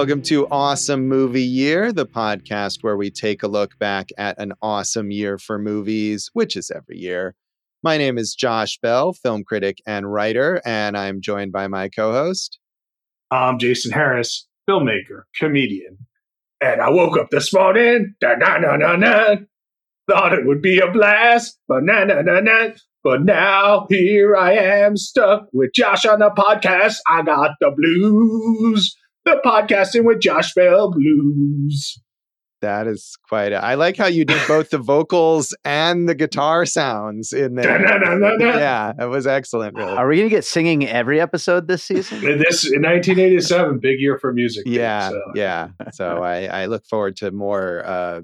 Welcome to Awesome Movie Year, the podcast where we take a look back at an awesome year for movies, which is every year. My name is Josh Bell, film critic and writer, and I'm joined by my co host. I'm Jason Harris, filmmaker, comedian. And I woke up this morning, da na na na na, thought it would be a blast, but na na na na. But now here I am stuck with Josh on the podcast. I got the blues the podcasting with Josh Bell Blues. That is quite. A, I like how you did both the vocals and the guitar sounds in there. yeah, it was excellent. Really. Are we going to get singing every episode this season? In this in 1987, big year for music. Yeah, so. yeah. So I, I look forward to more uh,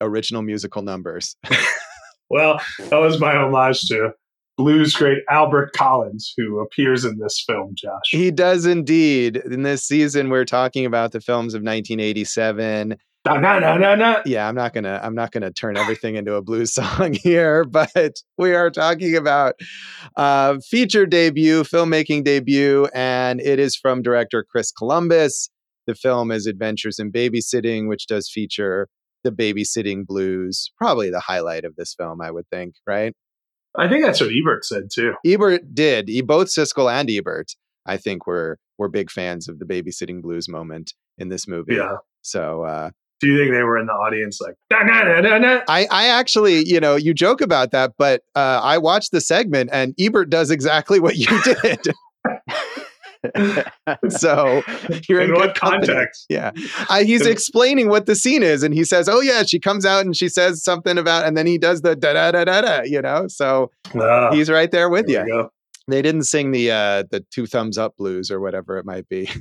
original musical numbers. well, that was my homage to blues great Albert Collins, who appears in this film, Josh. He does indeed. In this season, we're talking about the films of 1987. No, no, no, no, no. Yeah, I'm not gonna I'm not gonna turn everything into a blues song here, but we are talking about uh, feature debut, filmmaking debut, and it is from director Chris Columbus. The film is Adventures in Babysitting, which does feature the babysitting blues, probably the highlight of this film, I would think, right? I think that's what Ebert said too. Ebert did. He, both Siskel and Ebert, I think, were were big fans of the babysitting blues moment in this movie. Yeah. So, uh, do you think they were in the audience like? Nah, nah, nah, nah, I I actually, you know, you joke about that, but uh, I watched the segment and Ebert does exactly what you did. so you're in, in what context? Yeah, uh, he's explaining what the scene is, and he says, "Oh yeah," she comes out and she says something about, and then he does the da da da da da. You know, so uh, he's right there with there you. They didn't sing the uh, the two thumbs up blues or whatever it might be.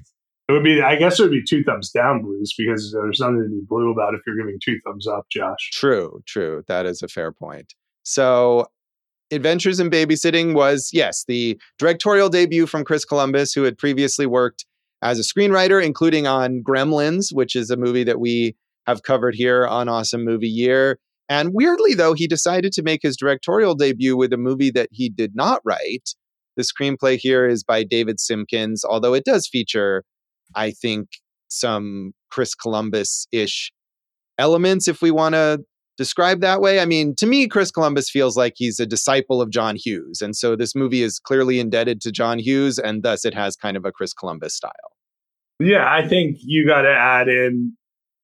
It would be, I guess, it would be two thumbs down blues because there's nothing to be blue about if you're giving two thumbs up, Josh. True, true. That is a fair point. So Adventures in Babysitting was, yes, the directorial debut from Chris Columbus, who had previously worked as a screenwriter, including on Gremlins, which is a movie that we have covered here on Awesome Movie Year. And weirdly, though, he decided to make his directorial debut with a movie that he did not write. The screenplay here is by David Simkins, although it does feature, I think, some Chris Columbus ish elements, if we want to described that way. I mean, to me, Chris Columbus feels like he's a disciple of John Hughes. And so this movie is clearly indebted to John Hughes, and thus it has kind of a Chris Columbus style. Yeah, I think you got to add in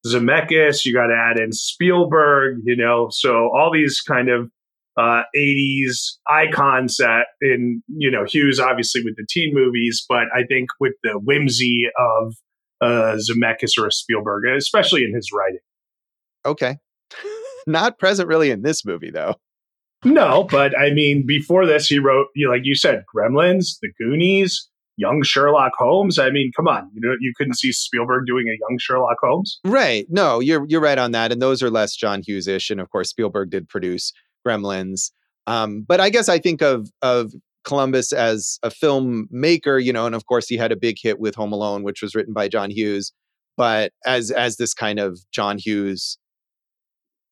Zemeckis, you got to add in Spielberg, you know, so all these kind of uh, 80s icons that in, you know, Hughes obviously with the teen movies, but I think with the whimsy of uh, Zemeckis or a Spielberg, especially in his writing. Okay. Not present really in this movie, though. No, but I mean, before this, he wrote, you know, like you said, Gremlins, The Goonies, young Sherlock Holmes. I mean, come on, you know, you couldn't see Spielberg doing a young Sherlock Holmes, right? No, you're you're right on that, and those are less John Hughes ish, and of course, Spielberg did produce Gremlins. Um, but I guess I think of of Columbus as a filmmaker, you know, and of course, he had a big hit with Home Alone, which was written by John Hughes. But as as this kind of John Hughes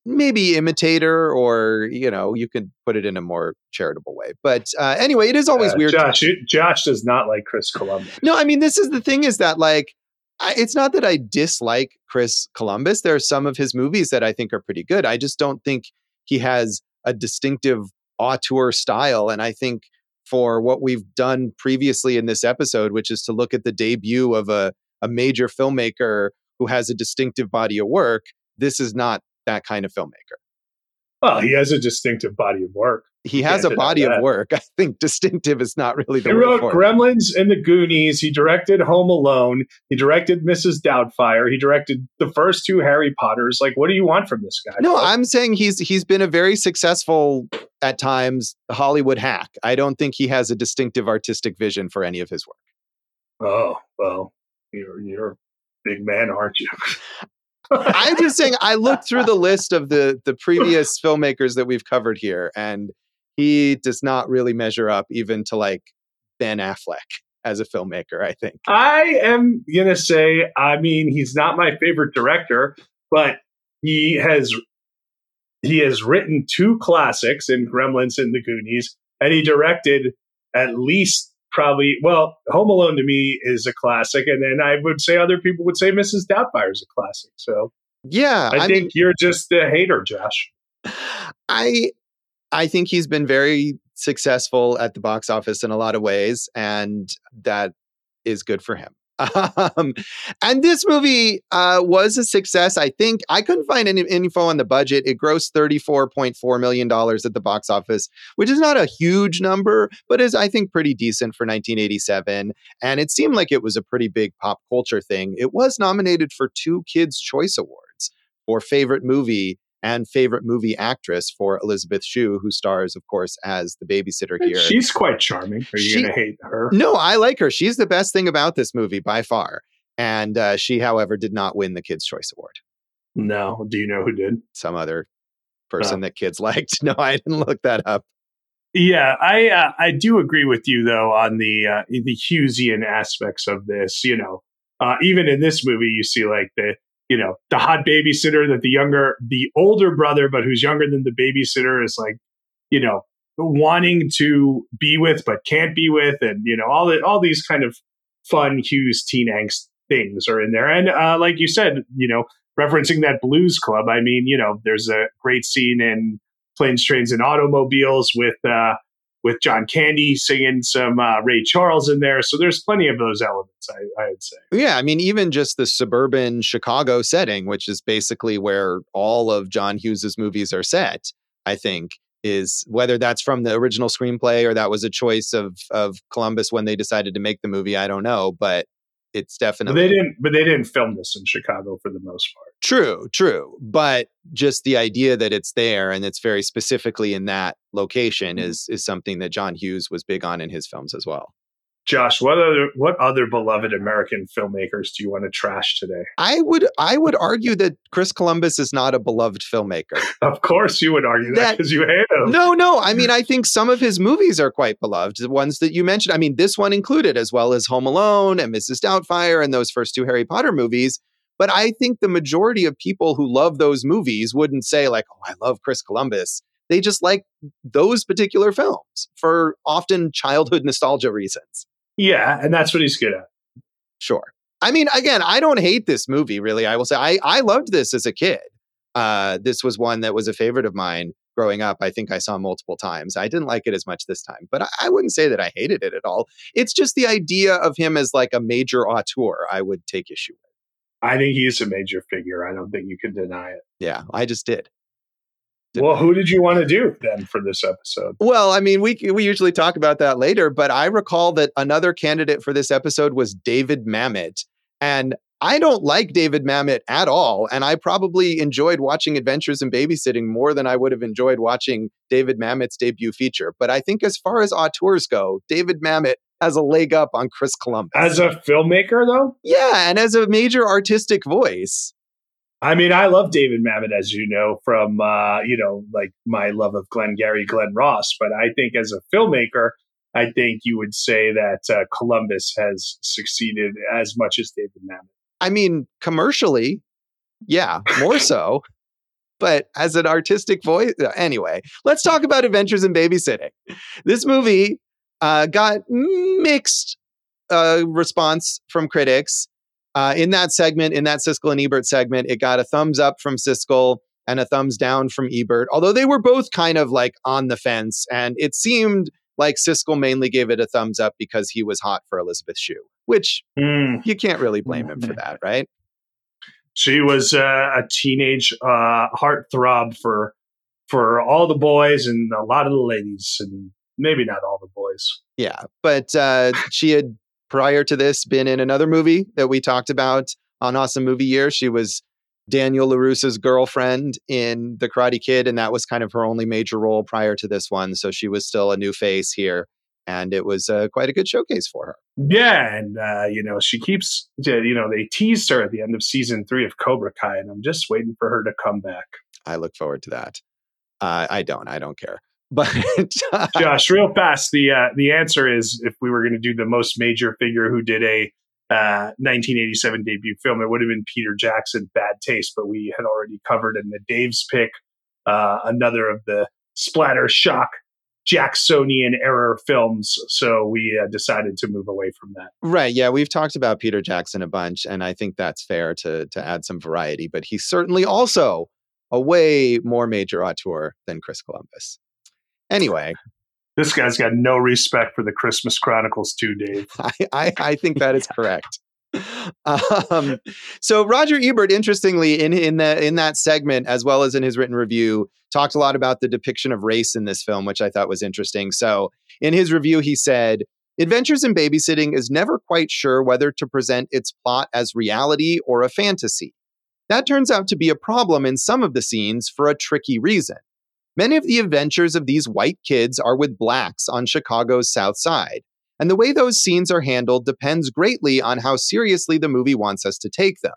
maybe imitator or you know you could put it in a more charitable way but uh, anyway it is always uh, weird josh josh does not like chris columbus. No i mean this is the thing is that like I, it's not that i dislike chris columbus. There are some of his movies that i think are pretty good. I just don't think he has a distinctive auteur style and i think for what we've done previously in this episode which is to look at the debut of a, a major filmmaker who has a distinctive body of work this is not that kind of filmmaker. Well, he has a distinctive body of work. He has a body of work. I think distinctive is not really the he wrote Gremlins and the Goonies. He directed Home Alone. He directed Mrs. Doubtfire. He directed the first two Harry Potters. Like, what do you want from this guy? No, I'm saying he's he's been a very successful at times Hollywood hack. I don't think he has a distinctive artistic vision for any of his work. Oh well, you're you're a big man, aren't you? I'm just saying I looked through the list of the the previous filmmakers that we've covered here, and he does not really measure up even to like Ben Affleck as a filmmaker, I think. I am gonna say, I mean, he's not my favorite director, but he has he has written two classics in Gremlins and the Goonies, and he directed at least probably well, Home Alone to me is a classic, and then I would say other people would say Mrs. Doubtfire is a classic. So Yeah, I, I think mean, you're just a hater, Josh. I I think he's been very successful at the box office in a lot of ways, and that is good for him. Um, and this movie uh, was a success. I think I couldn't find any info on the budget. It grossed $34.4 million at the box office, which is not a huge number, but is, I think, pretty decent for 1987. And it seemed like it was a pretty big pop culture thing. It was nominated for two Kids' Choice Awards for favorite movie and favorite movie actress for Elisabeth Shue, who stars, of course, as the babysitter here. She's quite charming. Are you She- to hate her? No, I like her. She's the best thing about this movie by far. And uh, she, however, did not win the Kids' Choice Award. No. Do you know who did? Some other person that kids liked. No, I didn't look that up. Yeah, I uh, I do agree with you though on the uh, the Hughesian aspects of this. You know, uh, even in this movie, you see like the you know the hot babysitter that the younger the older brother, but who's younger than the babysitter, is like you know wanting to be with but can't be with, and you know all the, all these kind of fun Hughes teen angst things are in there. And uh, like you said, you know, referencing that Blues Club, I mean, you know, there's a great scene in planes, trains, and automobiles with uh, with John Candy singing some uh, Ray Charles in there. So there's plenty of those elements. I, I would say. Yeah, I mean, even just the suburban Chicago setting, which is basically where all of John Hughes's movies are set, I think is whether that's from the original screenplay or that was a choice of of Columbus when they decided to make the movie. I don't know, but it's But definitely they didn't. But they didn't film this in Chicago for the most part. True, true. But just the idea that it's there and it's very specifically in that location mm-hmm. is is something that John Hughes was big on in his films as well. Josh, what other what other beloved American filmmakers do you want to trash today? I would I would argue that Chris Columbus is not a beloved filmmaker. Of course, you would argue that That- because you hate him. No, no. I mean, I think some of his movies are quite beloved. The ones that you mentioned. I mean, this one included, as well as Home Alone and Mrs. Doubtfire and those first two Harry Potter movies. But I think the majority of people who love those movies wouldn't say, like, oh, I love Chris Columbus. They just like those particular films for often childhood nostalgia reasons. Yeah, and that's what he's good at. Sure. I mean, again, I don't hate this movie, really. I will say I, I loved this as a kid. Uh, this was one that was a favorite of mine growing up. I think I saw multiple times. I didn't like it as much this time, but I, I wouldn't say that I hated it at all. It's just the idea of him as like a major auteur I would take issue with. I think he's a major figure. I don't think you can deny it. Yeah, I just did. Did Well, who did you want to do then for this episode? Well, I mean, we we usually talk about that later, but I recall that another candidate for this episode was David Mamet, and I don't like David Mamet at all, and I probably enjoyed watching Adventures in Babysitting more than I would have enjoyed watching David Mamet's debut feature. But I think as far as auteurs go, David Mamet has a leg up on Chris Columbus. As a filmmaker, though, yeah, and as a major artistic voice. I mean, I love David Mamet, as you know, from uh, you know, like my love of Glengarry Glen Ross. But I think as a filmmaker, I think you would say that uh, Columbus has succeeded as much as David Mamet. I mean, commercially, yeah, more so. But as an artistic voice, anyway, let's talk about Adventures in Babysitting. This movie uh, got mixed uh, response from critics. Uh, in that segment, in that Siskel and Ebert segment, it got a thumbs up from Siskel and a thumbs down from Ebert, although they were both kind of like on the fence. And it seemed like Siskel mainly gave it a thumbs up because he was hot for Elisabeth Shue, which Mm. you can't really blame him for that, right? She was uh, a teenage uh, heartthrob for for all the boys and a lot of the ladies, and maybe not all boys. Yeah, but uh, she had prior to this been in another movie that we talked about on Awesome Movie Year. She was Daniel LaRusso's girlfriend in The Karate Kid, and that was kind of her only major role prior to this one. So she was still a new face here, and it was uh, quite a good showcase for her. Yeah, and uh, you know she keeps. You know they teased her at the end of season three of Cobra Kai, and I'm just waiting for her to come back. I look forward to that. Uh, I don't. I don't care. But Josh, real fast, the uh, the answer is if we were going to do the most major figure who did a uh, 1987 debut film, it would have been Peter Jackson, Bad Taste, but we had already covered in the Dave's pick uh, another of the splatter shock Jacksonian era films. So we uh, decided to move away from that. Right. Yeah, we've talked about Peter Jackson a bunch, and I think that's fair to to add some variety. But he's certainly also a way more major auteur than Chris Columbus. Anyway, this guy's got no respect for the Christmas Chronicles, too, Dave. I, I, I think that is correct. Um, so Roger Ebert, interestingly, in in the in that segment, as well as in his written review, talked a lot about the depiction of race in this film, which I thought was interesting. So in his review, he said. Adventures in Babysitting is never quite sure whether to present its plot as reality or a fantasy. That turns out to be a problem in some of the scenes for a tricky reason. Many of the adventures of these white kids are with blacks on Chicago's South Side, and the way those scenes are handled depends greatly on how seriously the movie wants us to take them.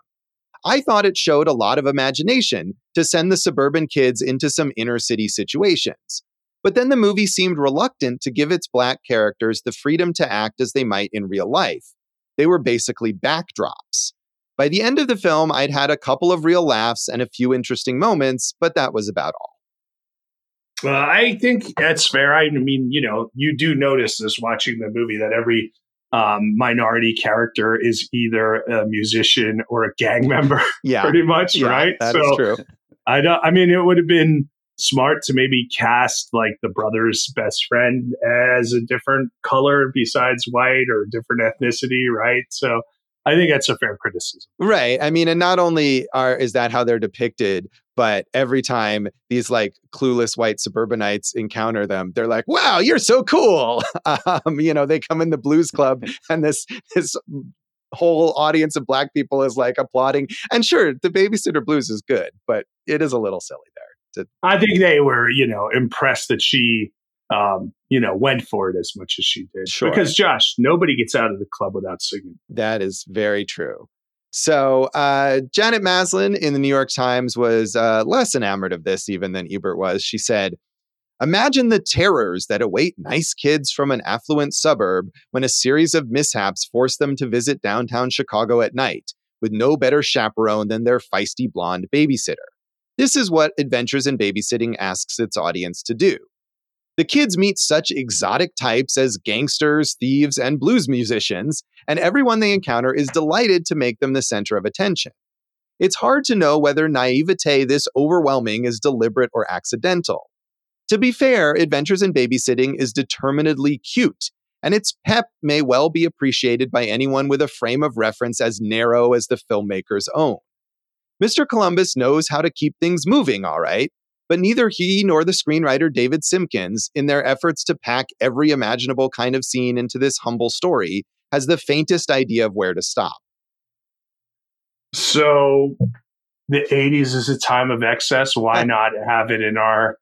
I thought it showed a lot of imagination to send the suburban kids into some inner city situations. But then the movie seemed reluctant to give its black characters the freedom to act as they might in real life. They were basically backdrops. By the end of the film, I'd had a couple of real laughs and a few interesting moments, but that was about all. Uh, I think that's fair. I mean, you know, you do notice this watching the movie that every um, minority character is either a musician or a gang member. Yeah, pretty much, yeah, right? That so is true. I don't. I mean, it would have been smart to maybe cast like the brother's best friend as a different color besides white or different ethnicity, right? So I think that's a fair criticism. Right. I mean, and not only are is that how they're depicted, but every time these like clueless white suburbanites encounter them, they're like, "Wow, you're so cool!" um, you know, they come in the blues club, and this this whole audience of black people is like applauding. And sure, the babysitter blues is good, but it is a little silly there. To- I think they were, you know, impressed that she um, you know, went for it as much as she did. Sure. Because Josh, nobody gets out of the club without singing. That is very true. So uh, Janet Maslin in the New York Times was uh, less enamored of this even than Ebert was. She said, Imagine the terrors that await nice kids from an affluent suburb when a series of mishaps force them to visit downtown Chicago at night, with no better chaperone than their feisty blonde babysitter. This is what Adventures in Babysitting asks its audience to do. The kids meet such exotic types as gangsters, thieves, and blues musicians, and everyone they encounter is delighted to make them the center of attention. It's hard to know whether naivete this overwhelming is deliberate or accidental. To be fair, Adventures in Babysitting is determinedly cute, and its pep may well be appreciated by anyone with a frame of reference as narrow as the filmmaker's own. Mr. Columbus knows how to keep things moving, all right, but neither he nor the screenwriter David Simkins, in their efforts to pack every imaginable kind of scene into this humble story, has the faintest idea of where to stop. So the 80s is a time of excess. Why not have it in our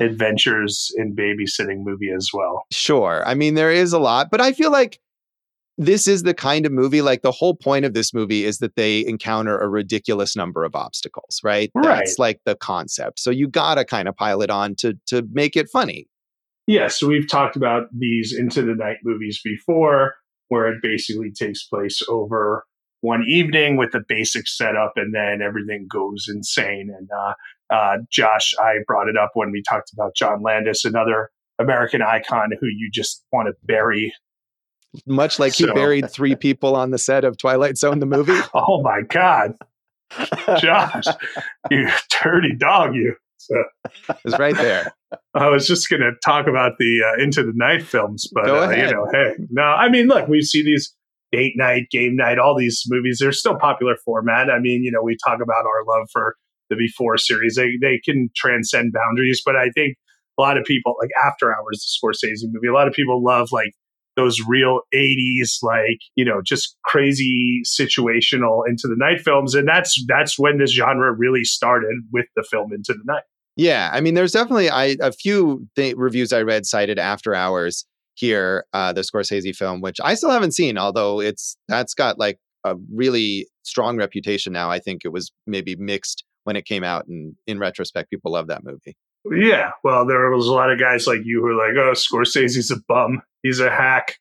adventures in babysitting movie as well? Sure. I mean, there is a lot, but I feel like this is the kind of movie like the whole point of this movie is that they encounter a ridiculous number of obstacles right? Right. that's like the concept. So you gotta kind of pile it on to to make it funny. Yes so we've talked about these into the night movies before where it basically takes place over one evening with the basic setup and then everything goes insane. And uh, uh, josh i brought it up when we talked about john landis another american icon who you just want to bury much like he So- buried three people on the set of Twilight Zone, the movie. Oh my God, Josh, you dirty dog, you. So is right there. I was just going to talk about the uh, Into the Night films, but uh, you know, hey, no, I mean, look, we see these date night, game night, all these movies. They're still popular format. I mean, you know, we talk about our love for the Before series. They they can transcend boundaries, but I think a lot of people like After Hours, the Scorsese movie. A lot of people love like those real 80s like you know just crazy situational into the night films and that's that's when this genre really started with the film into the night Yeah, I mean, there's definitely I a few th- reviews I read cited After Hours here, uh, the Scorsese film, which I still haven't seen, although it's that's got like a really strong reputation now. I think it was maybe mixed when it came out, and in retrospect, people love that movie. Yeah well there was a lot of guys like you who were like oh scorsese's a bum he's a hack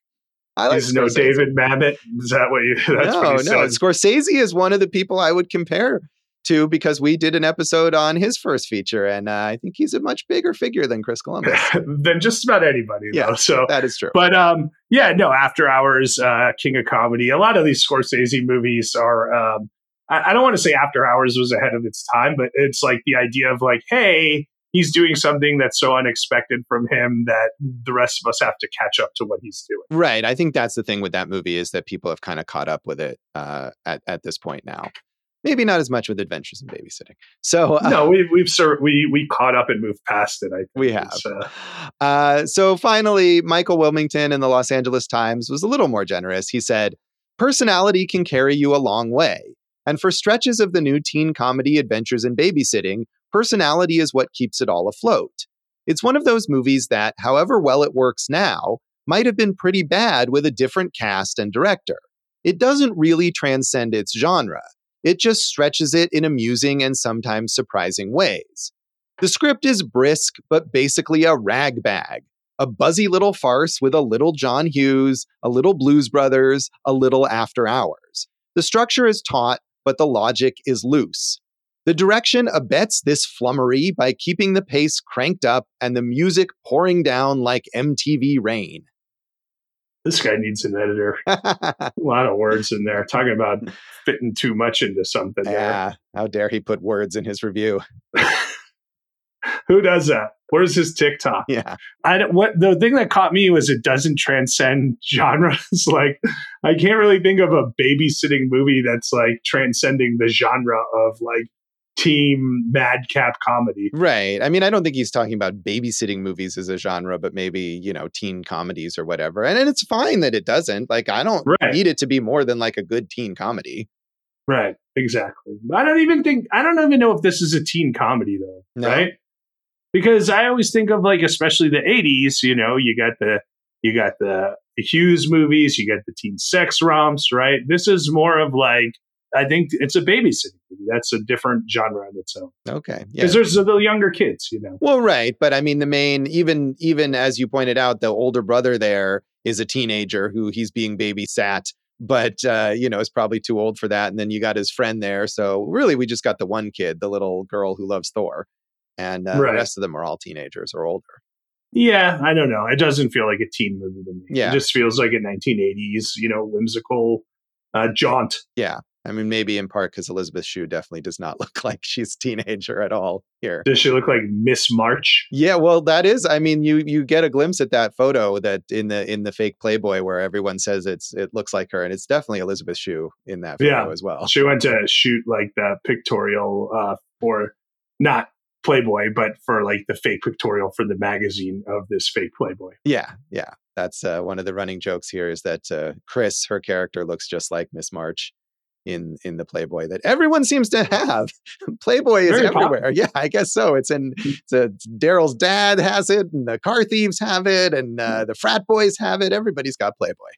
I like he's no david mamet is that what you that's no, what you no. said Scorsese is one of the people I would compare to because we did an episode on his first feature, and uh, I think he's a much bigger figure than Chris Columbus. than just about anybody, Yeah. though. So, that is true. but um, yeah, no. After Hours, uh, King of Comedy. A lot of these Scorsese movies are. Um, I, I don't want to say After Hours was ahead of its time, but it's like the idea of like, hey, he's doing something that's so unexpected from him that the rest of us have to catch up to what he's doing. Right. I think that's the thing with that movie is that people have kind of caught up with it uh, at at this point now. Maybe not as much with Adventures in Babysitting. So uh, no, we, we've sur- we we caught up and moved past it. I think. we have. Uh, Uh, so finally, Michael Wilmington in the Los Angeles Times was a little more generous. He said, Personality can carry you a long way. And for stretches of the new teen comedy Adventures in Babysitting, personality is what keeps it all afloat. It's one of those movies that, however well it works now, might have been pretty bad with a different cast and director. It doesn't really transcend its genre, it just stretches it in amusing and sometimes surprising ways. The script is brisk, but basically a rag bag. A buzzy little farce with a little John Hughes, a little Blues Brothers, a little After Hours. The structure is taut, but the logic is loose. The direction abets this flummery by keeping the pace cranked up and the music pouring down like MTV rain. this guy needs an editor. A lot of words in there, talking about fitting too much into something. yeah, how dare he put words in his review? Who does that? Where's his TikTok? Yeah. I don't, what the thing that caught me was it doesn't transcend genres. like I can't really think of a babysitting movie that's like transcending the genre of like team madcap comedy. Right. I mean, I don't think he's talking about babysitting movies as a genre, but maybe, you know, teen comedies or whatever. And, and it's fine that it doesn't. Like, I don't Right. need it to be more than like a good teen comedy. Right. Exactly. I don't even think I don't even know if this is a teen comedy though. No. Right. Because I always think of like especially the eighties, you know, you got the you got the, the Hughes movies, you got the teen sex romps, right? This is more of like I think it's a babysitting movie. That's a different genre on its own. Okay. Yeah. Because there's the younger kids, you know. Well, right, but I mean, the main, even even as you pointed out, the older brother there is a teenager who he's being babysat, but uh, you know is probably too old for that. And then you got his friend there, so really, we just got the one kid, the little girl who loves Thor, and uh, Right. the rest of them are all teenagers or older. Yeah, I don't know. It doesn't feel like a teen movie to me. Yeah. It just feels like a 1980s, you know, whimsical uh, jaunt. Yeah, I mean, maybe in part because Elisabeth Shue definitely does not look like she's a teenager at all here. Does she look like Miss March? Yeah, well, that is. I mean, you you get a glimpse at that photo that in the in the fake Playboy where everyone says it's it looks like her, and it's definitely Elisabeth Shue in that photo Yeah. as well. She went to shoot like the pictorial uh, for not Playboy, but for like the fake pictorial for the magazine of this fake Playboy. Yeah, yeah. That's uh, one of the running jokes here is that uh, Chris, her character, looks just like Miss March in in the Playboy that everyone seems to have. Playboy is Very everywhere. popular. Yeah, I guess so. It's in uh, Daryl's dad has it, and the car thieves have it, and uh, the frat boys have it. Everybody's got Playboy.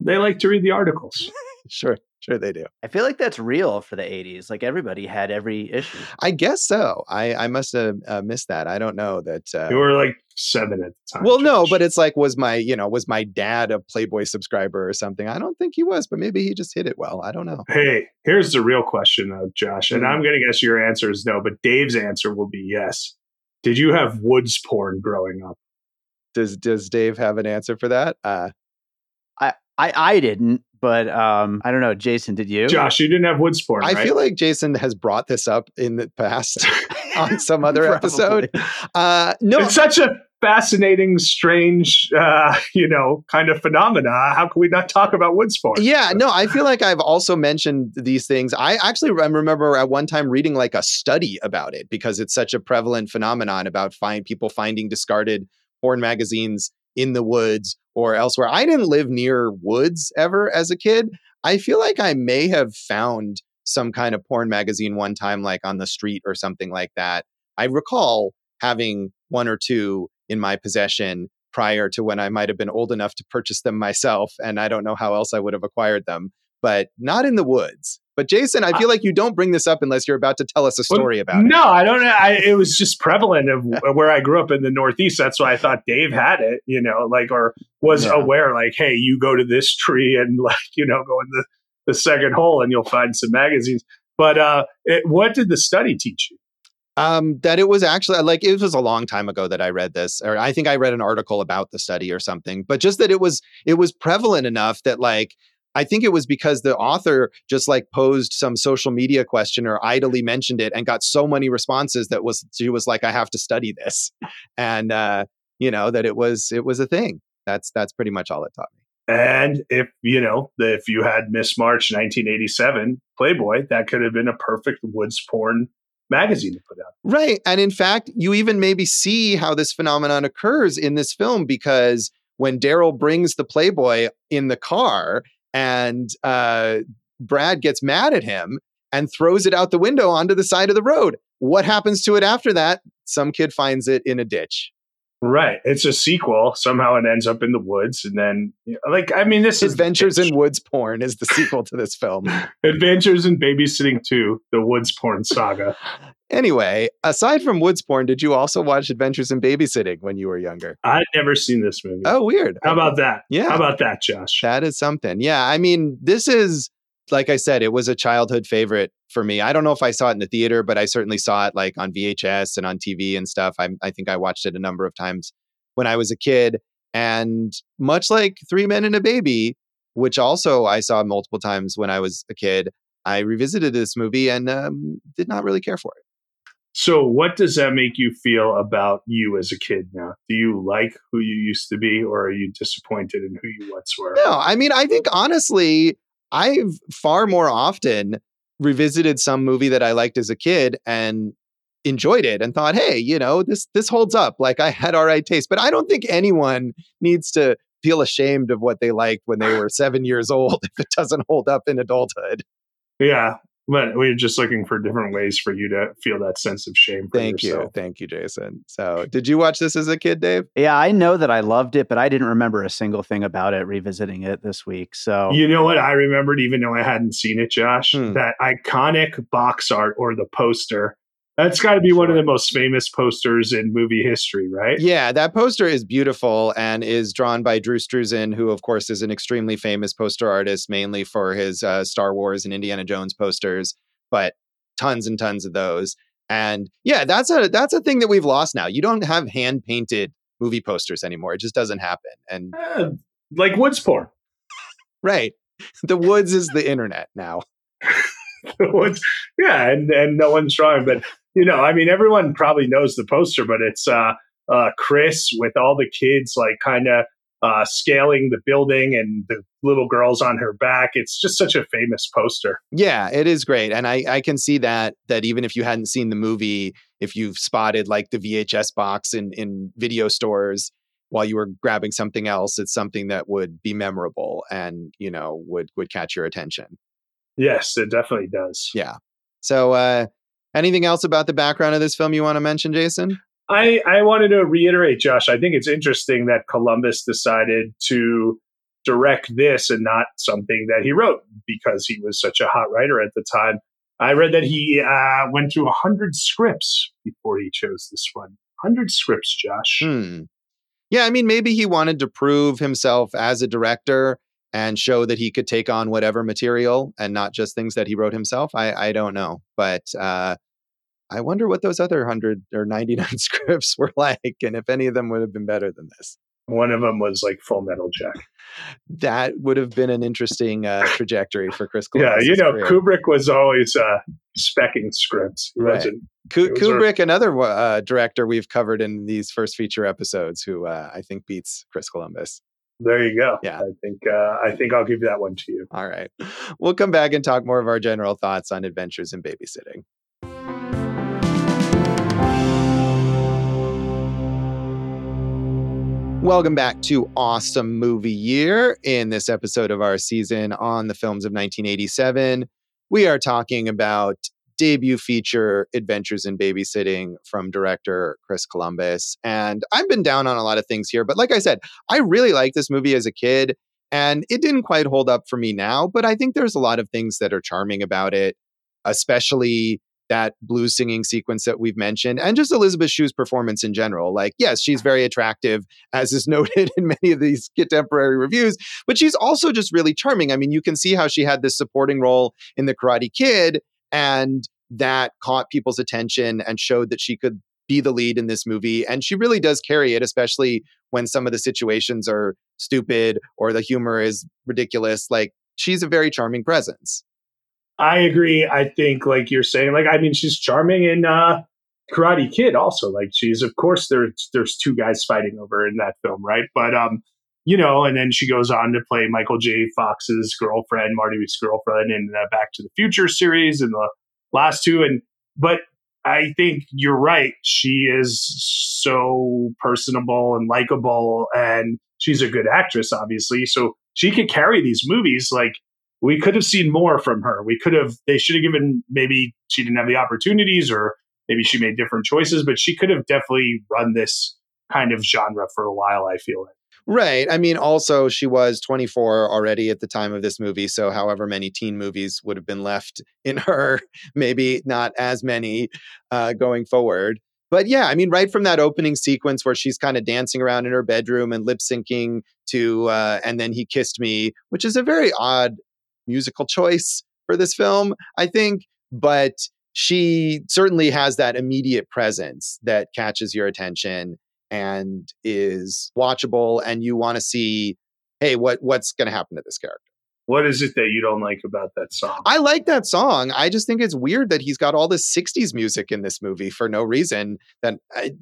They like to read the articles. Sure, sure they do. I feel like that's real for the 80s. Like everybody had every issue. I guess so. I I must have uh, missed that. I don't know that. Uh, You were like seven at the time. well, no, but it's like, was my, you know, was my dad a Playboy subscriber or something? I don't think he was, but maybe he just hit it well. I don't know. Hey, here's the real question, though, Josh. And Mm. I'm going to guess your answer is no, but Dave's answer will be yes. Did you have woods porn growing up? Does Does Dave have an answer for that? Uh, I, I I didn't, but um, I don't know. Jason, did you? Josh, you didn't have woods porn, I right? feel like Jason has brought this up in the past on some other episode. Uh, no, It's such a fascinating, strange, uh, you know, kind of phenomena. How can we not talk about wood porn? Yeah, no, I feel like I've also mentioned these things. I actually remember at one time reading like a study about it because it's such a prevalent phenomenon about find people finding discarded porn magazines in the woods or elsewhere. I didn't live near woods ever as a kid. I feel like I may have found some kind of porn magazine one time, like on the street or something like that. I recall having one or two in my possession prior to when I might have been old enough to purchase them myself. And I don't know how else I would have acquired them, but not in the woods. But Jason, I feel like you don't bring this up unless you're about to tell us a Well, story about it. No, I don't. I, it was just prevalent of where I grew up in the Northeast. That's why I thought Dave had it, you know, like, or was Yeah. aware, like, hey, you go to this tree and, like, you know, go in the, the second hole and you'll find some magazines. But uh, it, what did the study teach you? Um, that it was actually like it was a long time ago that I read this, or I think I read an article about the study or something. But just that it was it was prevalent enough that like I think it was because the author just like posed some social media question or idly mentioned it and got so many responses that was she was like, I have to study this. And uh, you know, that it was it was a thing. That's that's pretty much all it taught me. And if you know, if you had Miss March 1987 Playboy, that could have been a perfect woods porn magazine to put out. Right. And in fact, you even maybe see how this phenomenon occurs in this film because when Daryl brings the Playboy in the car and uh, Brad gets mad at him and throws it out the window onto the side of the road. What happens to it after that? Some kid finds it in a ditch. Right. It's a sequel. Somehow it ends up in the woods. And then, you know, like, I mean, this Adventures in Woods Porn is the sequel to this film. Adventures in Babysitting 2, the Woods Porn saga. Anyway, aside from Woods Porn, did you also watch Adventures in Babysitting when you were younger? I'd never seen this movie. Oh, weird. How about that? Yeah. How about that, Josh? That is something. Yeah. I mean, this is, like I said, it was a childhood favorite for me. I don't know if I saw it in the theater, but I certainly saw it like on VHS and on TV and stuff. I, I think I watched it a number of times when I was a kid. And much like Three Men and a Baby, which also I saw multiple times when I was a kid, I revisited this movie and um, did not really care for it. So, what does that make you feel about you as a kid now? Do you like who you used to be, or are you disappointed in who you once were? No, I mean, I think honestly, I've far more often revisited some movie that I liked as a kid and enjoyed it and thought, hey, you know, this this holds up. Like I had all right taste. But I don't think anyone needs to feel ashamed of what they liked when they were seven years old if it doesn't hold up in adulthood. Yeah. But we're just looking for different ways for you to feel that sense of shame. Thank yourself. you. Thank you, Jason. So, did you watch this as a kid, Dave? Yeah, I know that I loved it, but I didn't remember a single thing about it revisiting it this week. So, You know what? I remembered, even though I hadn't seen it, Josh, Hmm. that iconic box art or the poster. That's got to be one of the most famous posters in movie history, right? Yeah, that poster is beautiful and is drawn by Drew Struzan, who, of course, is an extremely famous poster artist, mainly for his uh, Star Wars and Indiana Jones posters, but tons and tons of those. And yeah, that's a that's a thing that we've lost now. You don't have hand painted movie posters anymore. It just doesn't happen. And Eh, like woods porn. right, the woods is the internet now. yeah, and and no one's drawing, but you know, I mean, everyone probably knows the poster, but it's uh, uh, Chris with all the kids like kind of uh, scaling the building and the little girls on her back. It's just such a famous poster. Yeah, it is great. And I, I can see that that even if you hadn't seen the movie, if you've spotted like the VHS box in, in video stores while you were grabbing something else, it's something that would be memorable and, you know, would would catch your attention. Yes, it definitely does. Yeah. So uh anything else about the background of this film you want to mention, Jason? I, I wanted to reiterate, Josh, I think it's interesting that Columbus decided to direct this and not something that he wrote because he was such a hot writer at the time. I read that he uh, went through 100 scripts before he chose this one. 100 scripts, Josh. Hmm. Yeah, I mean, maybe he wanted to prove himself as a director and show that he could take on whatever material and not just things that he wrote himself. I, I don't know. But uh, I wonder what those other 100 or 99 scripts were like and if any of them would have been better than this. One of them was like Full Metal Jack. That would have been an interesting uh, trajectory for Chris Columbus. Yeah, you know, Kubrick was always uh, specking scripts. He Right. wasn't. Ku- Those are- Kubrick, another uh, director we've covered in these first feature episodes, who uh, I think beats Chris Columbus. There you go. Yeah. I think uh, I think I'll give that one to you. All right. We'll come back and talk more of our general thoughts on adventures in babysitting. Welcome back to Awesome Movie Year. In this episode of our season on the films of 1987, we are talking about debut feature Adventures in Babysitting from director Chris Columbus. And I've been down on a lot of things here, but like I said, I really liked this movie as a kid. And it didn't quite hold up for me now, but I think there's a lot of things that are charming about it, especially that blues singing sequence that we've mentioned, and just Elisabeth Shue's performance in general. Like, yes, she's very attractive, as is noted in many of these contemporary reviews, but she's also just really charming. I mean, you can see how she had this supporting role in The Karate Kid. And that caught people's attention and showed that she could be the lead in this movie. And she really does carry it, especially when some of the situations are stupid or the humor is ridiculous. Like she's a very charming presence. I agree. I think, like you're saying, like I mean, she's charming in uh, Karate Kid. Also, like she's, of course, there's there's two guys fighting over in that film, right? But um, you know, and then she goes on to play Michael J. Fox's girlfriend, Marty Marty's girlfriend, in the Back to the Future series and the last two. And but I think you're right. She is so personable and likable, and she's a good actress, obviously. So she could carry these movies. Like we could have seen more from her. We could have. They should have given. Maybe she didn't have the opportunities, or maybe she made different choices. But she could have definitely run this kind of genre for a while. I feel like. Right. I mean, also, she was 24 already at the time of this movie. So, however many teen movies would have been left in her, maybe not as many uh, going forward. But yeah, I mean, right from that opening sequence where she's kind of dancing around in her bedroom and lip syncing to, uh, and then he kissed me, which is a very odd musical choice for this film, I think. But she certainly has that immediate presence that catches your attention and is watchable and you want to see hey what what's going to happen to this character? What is it that you don't like about that song? I like that song. I just think it's weird that he's got all this 60s music in this movie for no reason that I,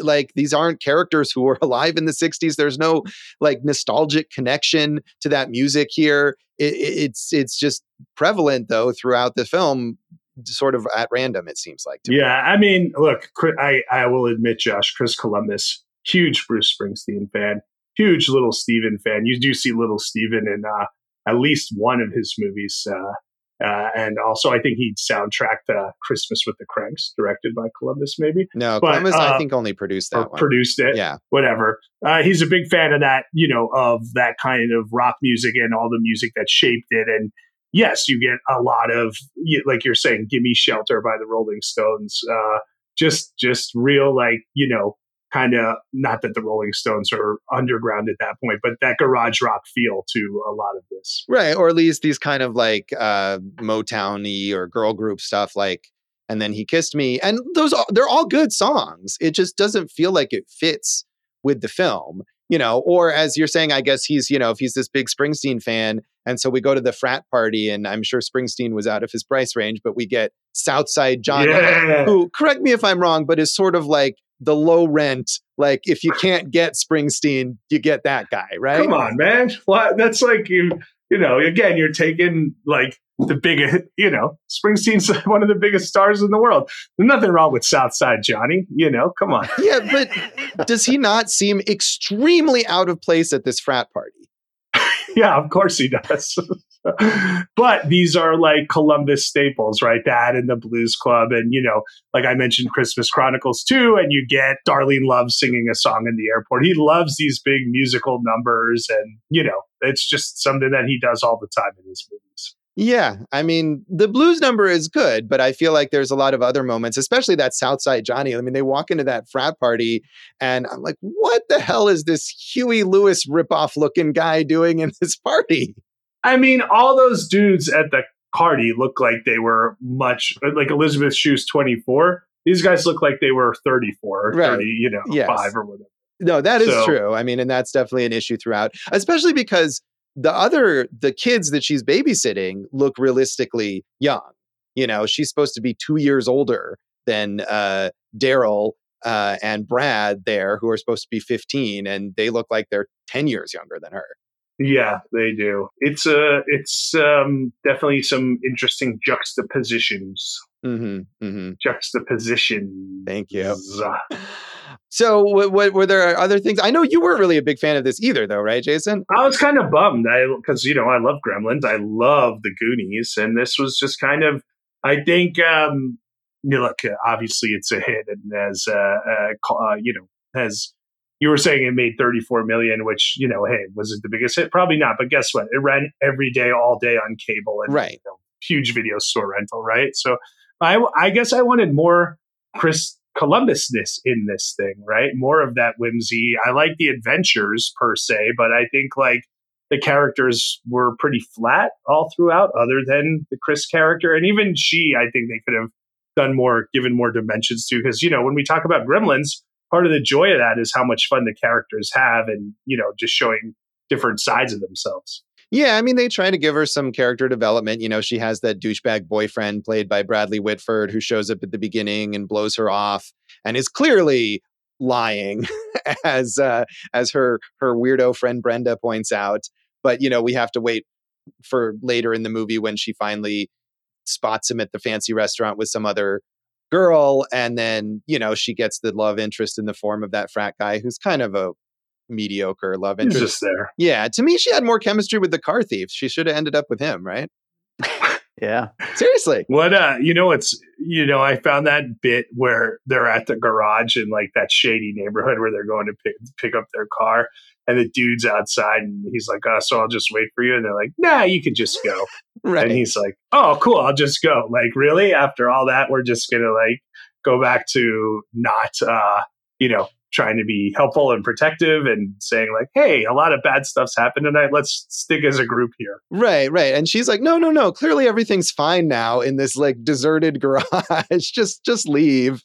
like these aren't characters who were alive in the 60s there's no like nostalgic connection to that music here. It, it's it's just prevalent though throughout the film sort of at random. It seems like. yeah, me. Yeah, I mean, look, I I will admit, Josh, Chris Columbus, huge Bruce Springsteen fan, huge Little Steven fan. You do see Little Steven in uh, at least one of his movies. Uh, uh, and also, I think he soundtracked uh, "Christmas with the Cranks," directed by Columbus. Maybe no, but, Columbus. I uh, think only produced that. One. Produced it. Yeah, whatever. Uh, he's a big fan of that. You know, of that kind of rock music and all the music that shaped it. And yes, you get a lot of like you're saying, "Give Me Shelter" by the Rolling Stones. Uh, just just real like you know kind of not that the Rolling Stones are underground at that point, but that garage rock feel to a lot of this. Right. Or at least these kind of like uh Motowny or girl group stuff like and then he kissed me. And those are, they're all good songs. It just doesn't feel like it fits with the film you know, or as you're saying, I guess he's, you know, if he's this big Springsteen fan, and so we go to the frat party, and I'm sure Springsteen was out of his price range, but we get Southside John, yeah. who, correct me if I'm wrong, but is sort of like the low rent. Like if you can't get Springsteen, you get that guy, right? Come on, man. Well, that's like you, you know, again, you're taking like the biggest, you know, Springsteen's one of the biggest stars in the world. There's nothing wrong with Southside Johnny, you know, come on. Yeah, but does he not seem extremely out of place at this frat party? yeah, of course he does. but these are like Columbus staples, right? That and the Blues Club. And, you know, like I mentioned, Christmas Chronicles too. And you get Darlene Love singing a song in the airport. He loves these big musical numbers. And, you know, it's just something that he does all the time in his movies. Yeah, I mean, the blues number is good, but I feel like there's a lot of other moments, especially that Southside Johnny. I mean, they walk into that frat party, and I'm like, what the hell is this Huey Lewis ripoff looking guy doing in this party? I mean, all those dudes at the party look like they were much uh, like Elisabeth Shue's 24. These guys look like they were 34 or right. 30, you know, yes. five or whatever. No, that is so, true. I mean, and that's definitely an issue throughout, especially because the other the kids that she's babysitting look realistically young you know? She's supposed to be two years older than uh, daryl uh, and brad there who are supposed to be 15 and they look like they're 10 years younger than her. Yeah they do. It's uh it's um definitely some interesting juxtapositions. Mm-hmm, mm-hmm. juxtaposition thank you So, what, what, were there other things? I know you weren't really a big fan of this either, though, right, Jason? I was kind of bummed because you know I love Gremlins, I love the Goonies, and this was just kind of. I think um, you know, look, obviously it's a hit, and as uh, uh, uh, you know, as you were saying, it made 34 million, which you know, hey, was it the biggest hit? Probably not, but guess what? It ran every day, all day on cable, and right, you know, huge video store rental, right? So, I, I guess I wanted more Chris Columbusness in this thing, right? More of that whimsy. I like the adventures per se, but I think like the characters were pretty flat all throughout, other than the Chris character. And even she, I think they could have done more, given more dimensions to. Because, you know, when we talk about gremlins, part of the joy of that is how much fun the characters have and, you know, just showing different sides of themselves. Yeah, I mean, they try to give her some character development. You know, she has that douchebag boyfriend played by Bradley Whitford who shows up at the beginning and blows her off and is clearly lying, as uh, as her her weirdo friend Brenda points out. But you know, we have to wait for later in the movie when she finally spots him at the fancy restaurant with some other girl, and then you know she gets the love interest in the form of that frat guy who's kind of a mediocre love He's interest. just there. Yeah, to me, she had more chemistry with the car thief. She should have ended up with him, right? Yeah. Seriously. What uh you know it's you know I found that bit where they're at the garage in like that shady neighborhood where they're going to pick pick up their car and the dude's outside and he's like oh so I'll just wait for you and they're like nah you can just go Right. and he's like oh cool I'll just go like really after all that we're just gonna like go back to not uh you know trying to be helpful and protective and saying like hey a lot of bad stuff's happened tonight let's stick as a group here Right, right. And she's like, no, no, no. Clearly everything's fine now in this like deserted garage. just just leave.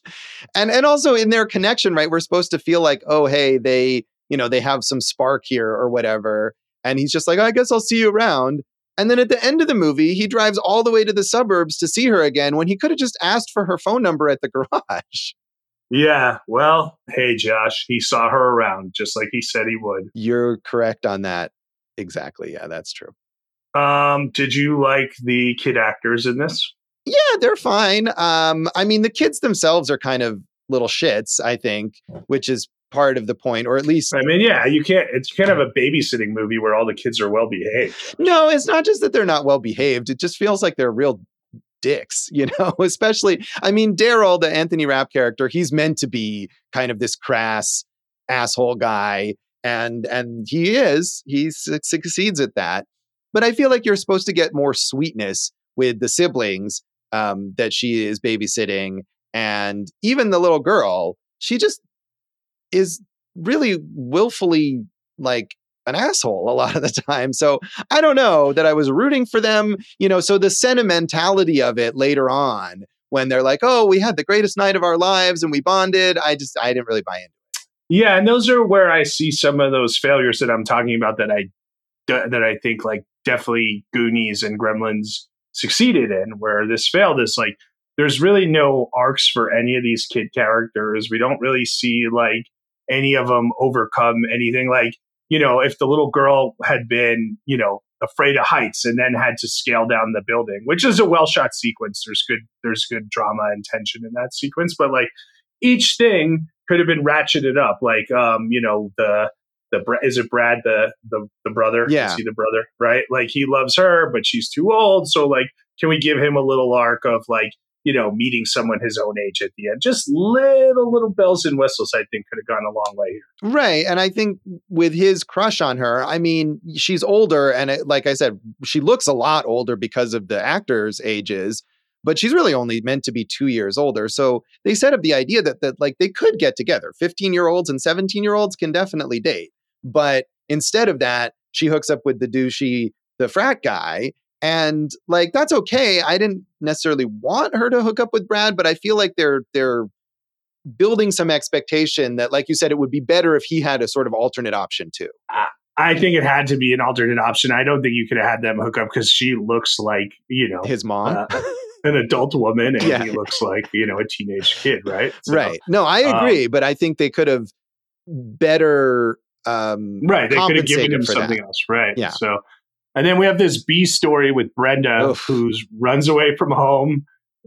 And and also in their connection, right? We're supposed to feel like, oh, hey, they, you know, they have some spark here or whatever. And he's just like, I guess I'll see you around. And then at the end of the movie, he drives all the way to the suburbs to see her again when he could have just asked for her phone number at the garage. Yeah, well, hey, Josh, he saw her around just like he said he would. You're correct on that. Exactly. Yeah, that's true. Um, did you like the kid actors in this? Yeah, they're fine. Um, I mean, the kids themselves are kind of little shits, I think, which is part of the point, or at least I mean, yeah, you can't. It's kind of a babysitting movie where all the kids are well behaved. no, it's not just that they're not well behaved. It just feels like they're real dicks, you know, especially, I mean, Daryl, the Anthony Rapp character, he's meant to be kind of this crass asshole guy. And, and he is, he su- succeeds at that. But I feel like you're supposed to get more sweetness with the siblings um, that she is babysitting. And even the little girl, she just is really willfully like an asshole a lot of the time. So I don't know that I was rooting for them, you know. So the sentimentality of it later on, when they're like, "Oh, we had the greatest night of our lives and we bonded," I just I didn't really buy into. It. Yeah, and those are where I see some of those failures that I'm talking about that I that I think like definitely Goonies and Gremlins succeeded in. Where this failed is like there's really no arcs for any of these kid characters. We don't really see like any of them overcome anything. Like you know, if the little girl had been you know afraid of heights and then had to scale down the building, which is a well shot sequence. There's good there's good drama and tension in that sequence, but like each thing could have been ratcheted up. Like um, you know the the is it Brad the the the brother? Yeah. Is he the brother? Right? Like he loves her, but she's too old. So like, can we give him a little arc of like you know meeting someone his own age at the end? Just little little bells and whistles. I think could have gone a long way here. Right, and I think with his crush on her, I mean, she's older, and it, like I said, she looks a lot older because of the actors' ages. But she's really only meant to be two years older. So they set up the idea that that like they could get together. Fifteen year olds and seventeen year olds can definitely date. But instead of that, she hooks up with the douchey, the frat guy. And like that's okay. I didn't necessarily want her to hook up with Brad, but I feel like they're they're building some expectation that, like you said, it would be better if he had a sort of alternate option too. I think it had to be an alternate option. I don't think you could have had them hook up because she looks like you know His mom. uh, an adult woman and Yeah. he looks like you know a teenage kid, right? So- right. No, I um, agree, but I think they could have better um Right. They could have given him for that. something else. Right. Yeah. So, and then we have this B story with Brenda, who runs away from home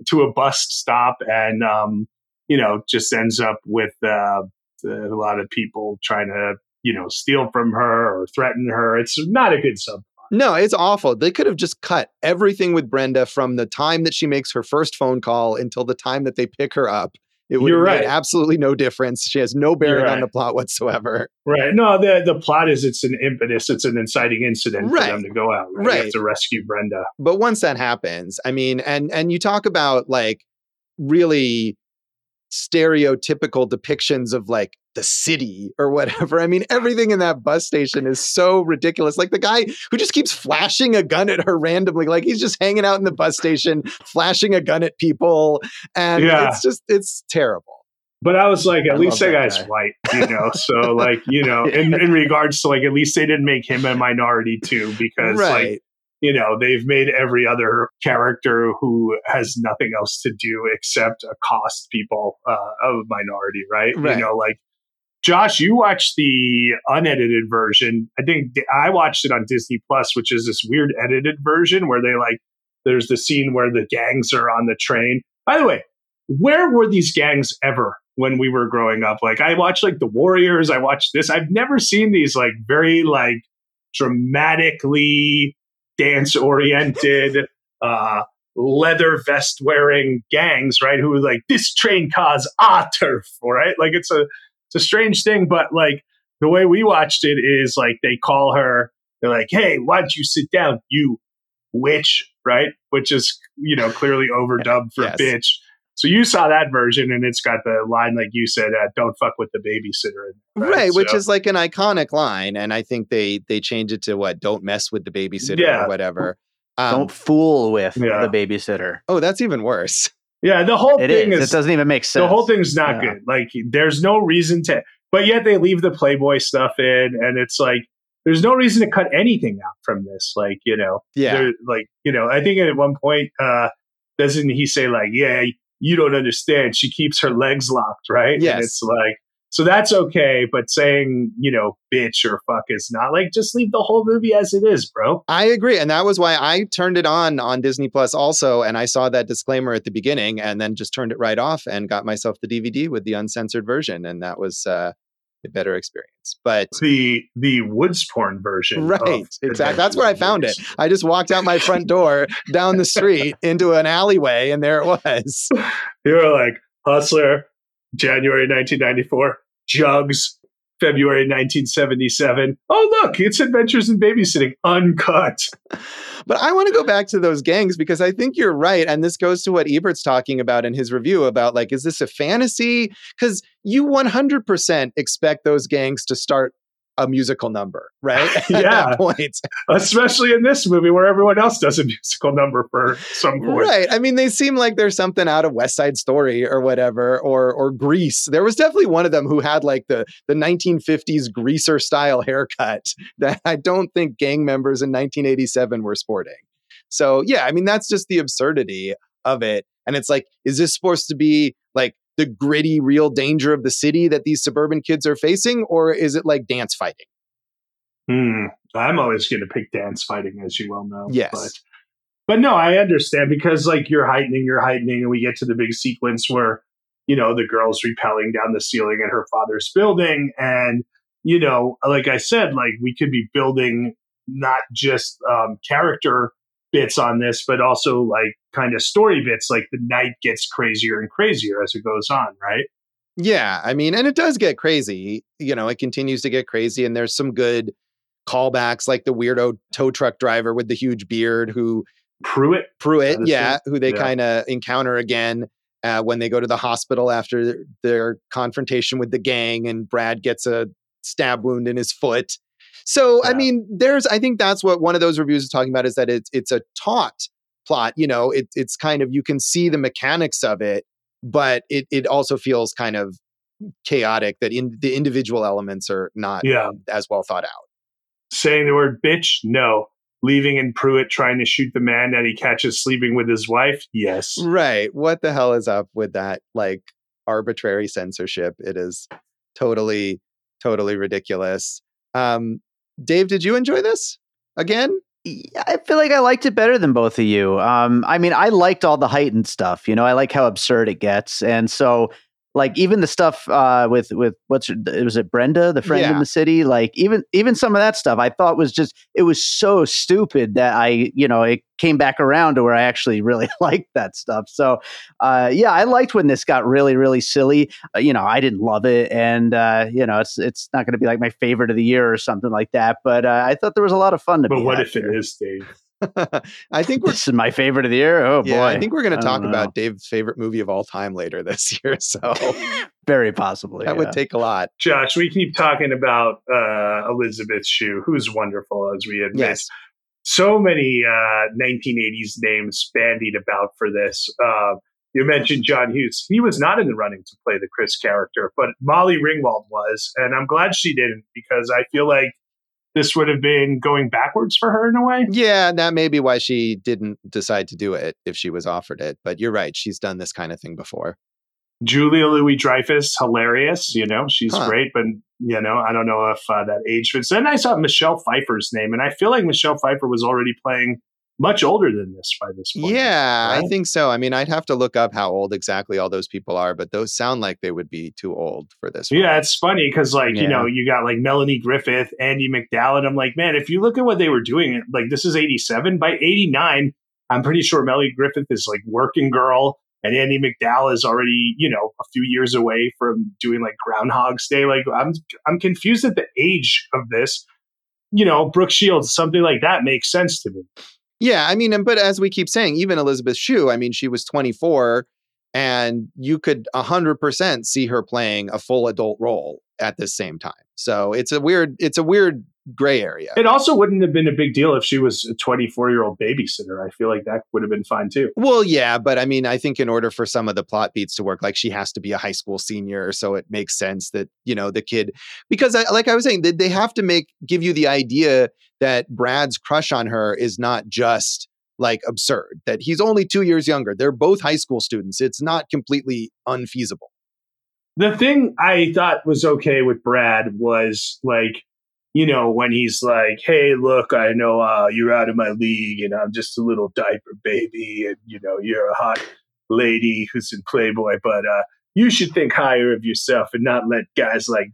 to a bus stop and, um, you know, just ends up with uh, a lot of people trying to, you know, steal from her or threaten her. It's not a good sub. No, it's awful. They could have just cut everything with Brenda from the time that she makes her first phone call until the time that they pick her up. It would You're right. absolutely no difference. She has no bearing You're on the plot whatsoever. Right. No, the the plot is it's an impetus, it's an inciting incident Right. for them to go out. Right. They have to rescue Brenda. But once that happens, I mean, and and you talk about like really stereotypical depictions of like the city or whatever. I mean, everything in that bus station is so ridiculous. Like the guy who just keeps flashing a gun at her randomly, like he's just hanging out in the bus station, flashing a gun at people. And Yeah. it's just, it's terrible. But I was like, at I least that guy's guy. white, you know. So like, you know, in, in regards to like, at least they didn't make him a minority too, because like, right. You know, they've made every other character who has nothing else to do except accost people uh, of minority, right? Right. You know, like Josh, you watched the unedited version. I think I watched it on Disney Plus, which is this weird edited version where they like there's the scene where the gangs are on the train. By the way, where were these gangs ever when we were growing up? Like I watched like the Warriors, I watched this. I've never seen these like very like dramatically dance oriented uh leather vest wearing gangs, right? Who like this train cars our turf, right? Like it's a it's a strange thing, but like the way we watched it is like they call her, they're like, "Hey, why don't you sit down, you witch?" Right, which is you know clearly overdubbed for Yes. bitch. So you saw that version, and it's got the line like you said, uh, "Don't fuck with the babysitter." in there, Right, which So- is like an iconic line. And I think they, they change it to what? Don't mess with the babysitter Yeah. or whatever. Um, Don't fool with Yeah. the babysitter. oh, that's even worse. yeah. The whole It thing is. is It doesn't even make sense. the whole thing's not Yeah. good. Like there's no reason to, but yet they leave the Playboy stuff in, and it's like there's no reason to cut anything out from this. Like you know, Yeah. Like you know, I think at one point, uh, doesn't he say like, "Yeah, you don't understand. She keeps her legs locked, right?" Yes. And it's like, so that's okay, but saying you know, bitch or fuck is not like just leave the whole movie as it is, bro. I agree. And that was why I turned it on on Disney Plus also. And I saw that disclaimer at the beginning and then just turned it right off and got myself the DVD with the uncensored version. And that was uh, a better experience. But The the woods porn version, Right, exactly. That's where I found it. I just walked out my front door down the street into an alleyway and there it was. You were like Hustler, January 1994, Jugs, February 1977. Oh, look, it's Adventures in Babysitting, uncut. But I want to go back to those gangs because I think you're right. And this goes to what Ebert's talking about in his review about like, is this a fantasy? Because you 100% expect those gangs to start a musical number, right? Yeah. that point. Especially in this movie where everyone else does a musical number for some point. Right. I mean, they seem like there's something out of West Side Story or whatever, or or Grease. There was definitely one of them who had like the the 1950s greaser style haircut that I don't think gang members in 1987 were sporting. So yeah, I mean that's just the absurdity of it. And it's like, is this supposed to be like the gritty, real danger of the city that these suburban kids are facing, or is it like dance fighting? Hmm. I'm always going to pick dance fighting, as you well know. Yes. But, but no, I understand because like you're heightening, you're heightening, and we get to the big sequence where, you know, the girl's repelling down the ceiling in her father's building. And, you know, like I said, like we could be building not just um, character bits on this, but also like kind of story bits. Like the night gets crazier and crazier as it goes on, right? Yeah, I mean, and it does get crazy. You know, it continues to get crazy, and there's some good callbacks, like the weirdo tow truck driver with the huge beard who Pruitt. Pruitt, yeah, who they Yeah. kind of encounter again uh, when they go to the hospital after their confrontation with the gang, and Brad gets a stab wound in his foot. So, I mean, there's, I think that's what one of those reviews is talking about is that it's it's a taut plot. You know, it, it's kind of you can see the mechanics of it, but it it also feels kind of chaotic that in the individual elements are not Yeah. as well thought out. Saying the word bitch? No. Leaving in Pruitt trying to shoot the man that he catches sleeping with his wife? Yes. Right. What the hell is up with that like arbitrary censorship? It is totally, totally ridiculous. Um, Dave, did you enjoy this again? I feel like I liked it better than both of you. Um, I mean, I liked all the heightened stuff. You know, I like how absurd it gets, and so like even the stuff uh, with with what's her- was it Brenda, the friend in the city. Like even even some of that stuff, I thought was just it was so stupid that I you know it came back around to where I actually really liked that stuff. So uh, yeah, I liked when this got really really silly. Uh, you know, I didn't love it, and uh, you know, it's it's not going to be like my favorite of the year or something like that. But uh, I thought there was a lot of fun to But be what if it here. is, Dave? I think we're This is my favorite of the year. Oh yeah, boy. I think we're going to talk about. Dave's favorite movie of all time later this year. So Very possibly. that yeah. would take a lot. Josh, we keep talking about uh, Elisabeth Shue, who's wonderful, as we admit. Yes. So many uh, 1980s names bandied about for this. Uh, you mentioned John Hughes. He was not in the running to play the Chris character, but Molly Ringwald was. And I'm glad she didn't because I feel like this would have been going backwards for her in a way. Yeah, that may be why she didn't decide to do it if she was offered it. But you're right. She's done this kind of thing before. Julia Louis Dreyfus, hilarious. You know, she's Huh. great, but you know, I don't know if uh, that age fits. Then I saw Michelle Pfeiffer's name, and I feel like Michelle Pfeiffer was already playing much older than this by this point. Yeah, I think so. I mean, I'd have to look up how old exactly all those people are, but those sound like they would be too old for this. Yeah, it's funny because, like, you know, you got like Melanie Griffith, Andie MacDowell, and I'm like, man, if you look at what they were doing, like, this is 87. By 89, I'm pretty sure Melanie Griffith is like working girl, and Andie MacDowell is already, you know, a few years away from doing like Groundhog's Day. Like, I'm I'm confused at the age of this. You know, Brooke Shields, something like that makes sense to me. Yeah, I mean, but as we keep saying, even Elisabeth Shue, I mean, she was 24 and you could 100% see her playing a full adult role at the same time. So it's a weird it's a weird gray area. It also wouldn't have been a big deal if she was a 24 year old babysitter. I feel like that would have been fine too. Well, yeah, but I mean, I think in order for some of the plot beats to work, like she has to be a high school senior, so it makes sense that you know the kid, because I, like I was saying, they, they have to make give you the idea that Brad's crush on her is not just like absurd. That he's only two years younger. They're both high school students. It's not completely unfeasible. The thing I thought was okay with Brad was like, you know, when he's like, "Hey, look, I know uh, you're out of my league, and I'm just a little diaper baby, and you know, you're a hot lady who's in Playboy, but uh, you should think higher of yourself and not let guys like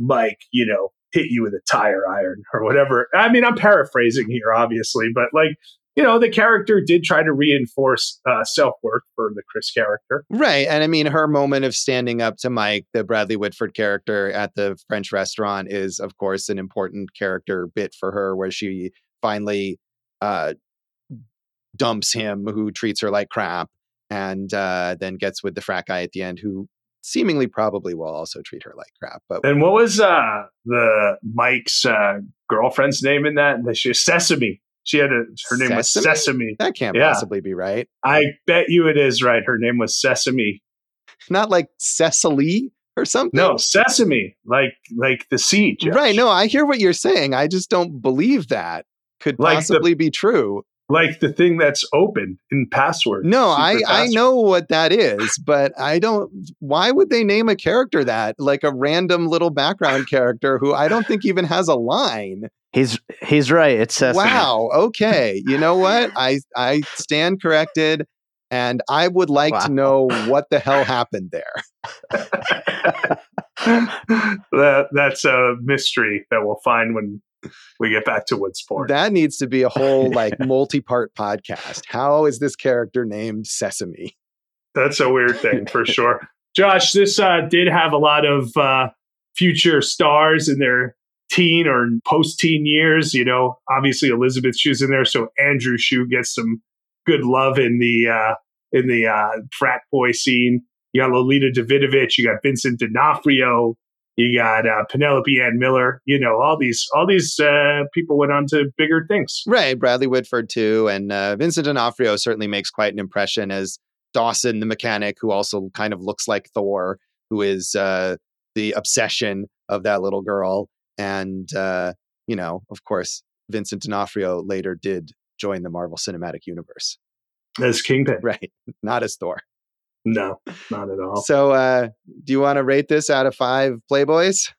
Mike, you know, hit you with a tire iron or whatever." I mean, I'm paraphrasing here, obviously, but like, you know, the character did try to reinforce uh, self worth for the Chris character. Right. And I mean, her moment of standing up to Mike, the Bradley Whitford character at the French restaurant, is, of course, an important character bit for her where she finally uh, dumps him, who treats her like crap, and uh, then gets with the frat guy at the end, who seemingly probably will also treat her like crap. But And what was uh, the Mike's uh, girlfriend's name in that? She Sesame. She had a her name was Sesame? Sesame. that can't Yeah. possibly be right. I bet you it is right. Her name was Sesame. Not like Cecily or something. No, Sesame, like like the seed. Josh. Right. No, I hear what you're saying. I just don't believe that could Like the- possibly be true. like the thing that's open in password. No, I, I know what that is, but I don't. Why would they name a character that? Like a random little background character who I don't think even has a line. He's he's right. It's Sesame. Wow. Okay. You know what? I I stand corrected, and I would like Wow. to know what the hell happened there. that that's a mystery that we'll find when we get back to Woodsport. That needs to be a whole like multi-part podcast. How is this character named Sesame? That's a weird thing for sure. Josh, this uh, did have a lot of uh, future stars in their teen or post teen years. You know, obviously Elisabeth Shue's in there, so Andrew Shue gets some good love in the uh, in the uh, frat boy scene. You got Lolita Davidovich, you got Vincent D'Onofrio, you got uh, Penelope Ann Miller. You know, all these all these uh, people went on to bigger things. Right, Bradley Whitford too, and uh, Vincent D'Onofrio certainly makes quite an impression as Dawson, the mechanic, who also kind of looks like Thor, who is uh, the obsession of that little girl, and uh, you know, of course, Vincent D'Onofrio later did join the Marvel Cinematic Universe. As Kingpin, Right, not as Thor. no, not at all. So, uh, do you want to rate this out of five Playboys?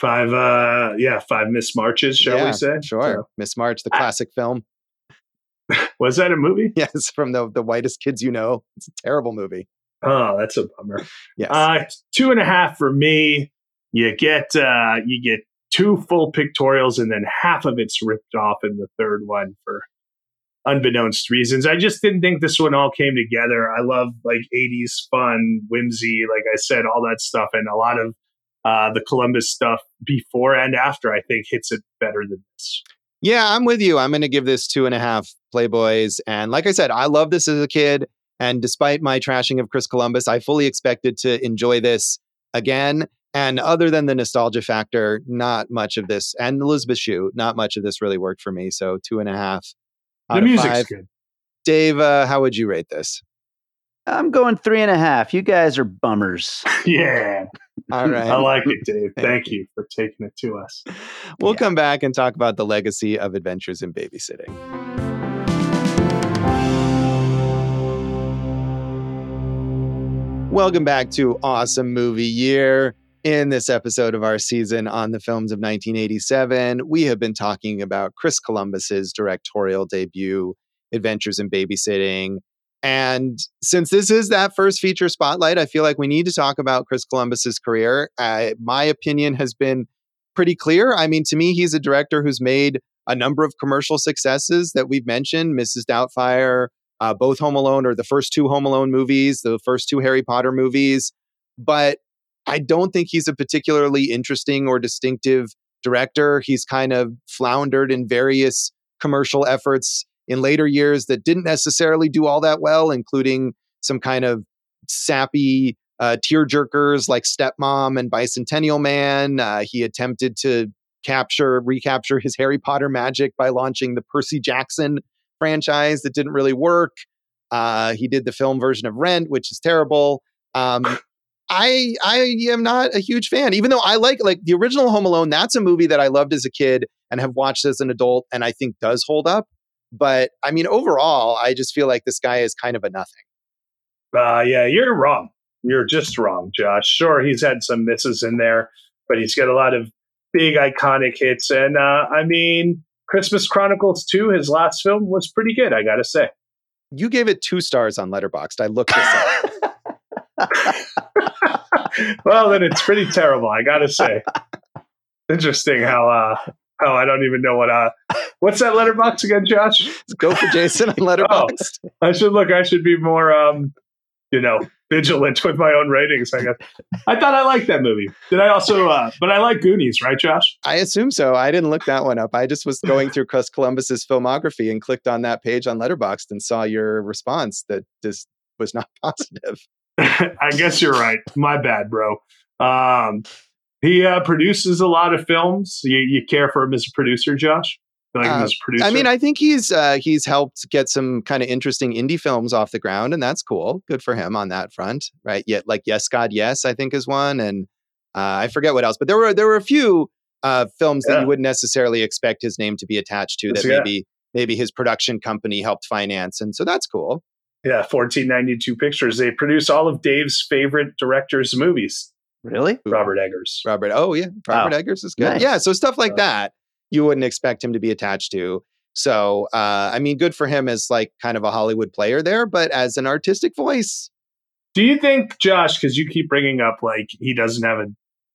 Five, uh, yeah, five Miss Marches, shall Yeah, we say? Sure, Miss March, the I- classic film. Was that a movie? Yes, from the the whitest kids you know. It's a terrible movie. Oh, that's a bummer. Yes. Uh, two and a half for me. You get uh, you get two full pictorials, and then half of it's ripped off in the third one for unbeknownst reasons. I just didn't think this one all came together. I love like '80s fun, whimsy, like I said, all that stuff, and a lot of uh, the Columbus stuff before and after. I think hits it better than this. Yeah, I'm with you. I'm going to give this two and a half Playboys. And like I said, I love this as a kid. And despite my trashing of Chris Columbus, I fully expected to enjoy this again. And other than the nostalgia factor, not much of this, and Elisabeth Shue, not much of this really worked for me. So two and a half. The music's good. Dave, uh, how would you rate this? I'm going three and a half. You guys are bummers. yeah. All right. I like it, Dave. Thank you for taking it to us. We'll yeah. come back and talk about the legacy of Adventures in Babysitting. Welcome back to Awesome Movie Year. In this episode of our season on the films of 1987, we have been talking about Chris Columbus's directorial debut, Adventures in Babysitting. And since this is that first feature spotlight, I feel like we need to talk about Chris Columbus's career. Uh, my opinion has been pretty clear. I mean, to me, he's a director who's made a number of commercial successes that we've mentioned Mrs. Doubtfire, uh, both Home Alone or the first two Home Alone movies, the first two Harry Potter movies. But I don't think he's a particularly interesting or distinctive director. He's kind of floundered in various commercial efforts in later years that didn't necessarily do all that well, including some kind of sappy uh, tear jerkers like Stepmom and Bicentennial Man. Uh, he attempted to capture, recapture his Harry Potter magic by launching the Percy Jackson franchise that didn't really work. Uh, he did the film version of Rent, which is terrible. Um, I I am not a huge fan, even though I like like the original Home Alone. That's a movie that I loved as a kid and have watched as an adult, and I think does hold up. But I mean, overall, I just feel like this guy is kind of a nothing. Uh, yeah, you're wrong. You're just wrong, Josh. Sure, he's had some misses in there, but he's got a lot of big iconic hits. And uh, I mean, Christmas Chronicles 2, his last film, was pretty good, I got to say. You gave it two stars on Letterboxd. I looked this up. well, then it's pretty terrible, I got to say. Interesting how uh, how I don't even know what uh what's that Letterboxd again, Josh? Go for Jason on Letterboxd. oh, I should look. I should be more um you know vigilant with my own ratings. I guess. I thought I liked that movie. Did I also? Uh, but I like Goonies, right, Josh? I assume so. I didn't look that one up. I just was going through Chris Columbus's filmography and clicked on that page on Letterboxd and saw your response that this was not positive. I guess you're right. My bad, bro. Um, he uh, produces a lot of films. You, you care for him as a producer, Josh? Like uh, I mean, I think he's uh, he's helped get some kind of interesting indie films off the ground, and that's cool. Good for him on that front, right? Yet, like Yes, God, Yes, I think is one, and uh, I forget what else, but there were there were a few uh, films yeah. that you wouldn't necessarily expect his name to be attached to that yeah. maybe maybe his production company helped finance, and so that's cool. Yeah, 1492 Pictures. They produce all of Dave's favorite directors' movies. Really? Robert Eggers. Robert. Oh yeah, Robert oh, Eggers is good. Nice. Yeah, so stuff like uh, that you wouldn't expect him to be attached to. So, uh, I mean, good for him as like kind of a Hollywood player there, but as an artistic voice. Do you think, Josh, because you keep bringing up like he doesn't have a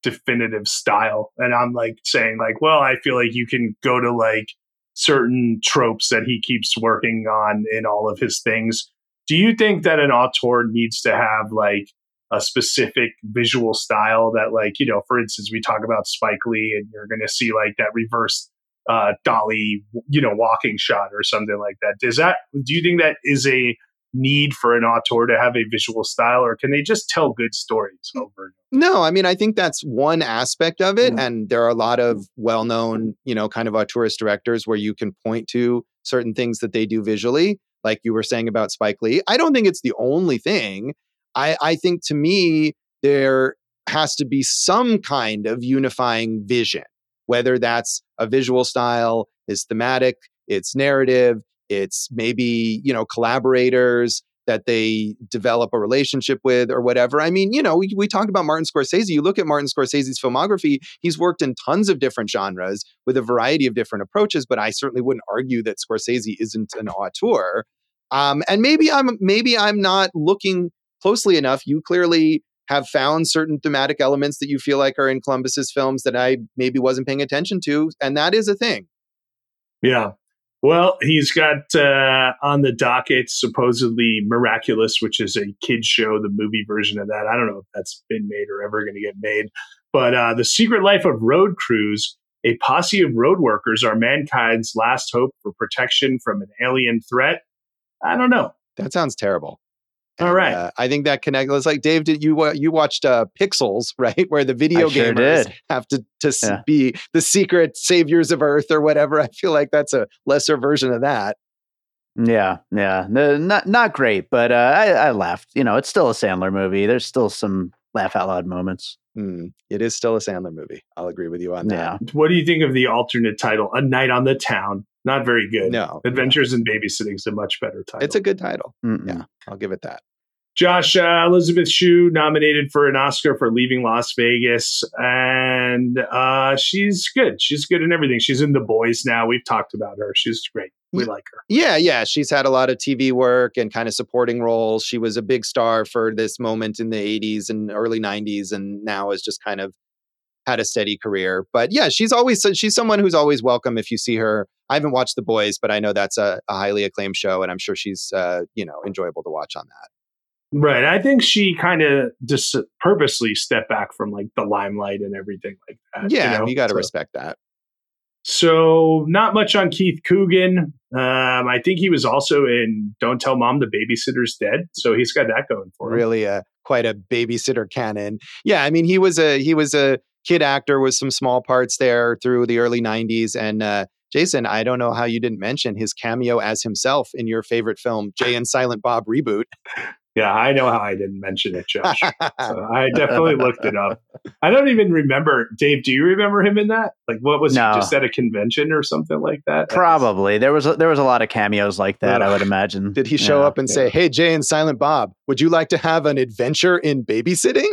definitive style, and I'm like saying like, well, I feel like you can go to like certain tropes that he keeps working on in all of his things. Do you think that an auteur needs to have like a specific visual style that like you know for instance we talk about spike lee and you're going to see like that reverse uh dolly you know walking shot or something like that? Does that do you think that is a need for an auteur to have a visual style or can they just tell good stories over no i mean i think that's one aspect of it mm-hmm. and there are a lot of well-known you know kind of auteurist directors where you can point to certain things that they do visually like you were saying about spike lee i don't think it's the only thing. I, I think to me, there has to be some kind of unifying vision, whether that's a visual style, is thematic, it's narrative, it's maybe, you know, collaborators that they develop a relationship with or whatever. I mean, you know, we, we talked about Martin Scorsese. You look at Martin Scorsese's filmography, he's worked in tons of different genres with a variety of different approaches, but I certainly wouldn't argue that Scorsese isn't an auteur. Um, and maybe I'm maybe I'm not looking closely enough, you clearly have found certain thematic elements that you feel like are in Columbus's films that I maybe wasn't paying attention to, and that is a thing. Yeah. Well, he's got uh, on the docket supposedly Miraculous, which is a kids show, the movie version of that. I don't know if that's been made or ever going to get made. But uh, The Secret Life of Road Crews, A posse of road workers are mankind's last hope for protection from an alien threat. I don't know. That sounds terrible. All right. Uh, I think that connect. It's like Dave, did you wa- you watched uh, Pixels, right? Where the video I gamers did. have to to Yeah. be the secret saviors of Earth or whatever. I feel like that's a lesser version of that. Yeah, yeah, No, not not great, but uh, I, I laughed. You know, it's still a Sandler movie. There's still some laugh out loud moments. Hmm. It is still a Sandler movie. I'll agree with you on that. Yeah, What do you think of the alternate title, A Night on the Town? Not very good. No, Adventures in Babysitting is a much better title. it's a good title. Mm-mm. Yeah, I'll give it that. Josh uh, Elisabeth Shue nominated for an Oscar for Leaving Las Vegas, and uh, she's good. She's good in everything. She's in The Boys now. We've talked about her. She's great. We Yeah. like her. Yeah, yeah. She's had a lot of TV work and kind of supporting roles. She was a big star for this moment in the 80s and early 90s, and now is just kind of had a steady career. But yeah, she's always she's someone who's always welcome if you see her. I haven't watched The Boys, but I know that's a, a highly acclaimed show, and I'm sure she's uh, you know enjoyable to watch on that. Right. I think she kind of just purposely stepped back from like the limelight and everything like that. Yeah, know? you got to So- respect that. So, not much on Keith Coogan. Um, I think he was also in Don't Tell Mom the Babysitter's Dead. So, he's got that going for him. Really, a quite a babysitter canon. Yeah, I mean he was a he was a kid actor with some small parts there through the early 90s, and uh, Jason, I don't know how you didn't mention his cameo as himself in your favorite film, Jay and Silent Bob reboot. Yeah, I know how I didn't mention it, Josh. So I definitely looked it up. I don't even remember. Dave, do you remember him in that? Like, what was No. he just at a convention or something like that? probably there was a, there was a lot of cameos like that. I would imagine. Did he show Yeah. up and say, "Hey, Jay and Silent Bob, would you like to have an adventure in babysitting?"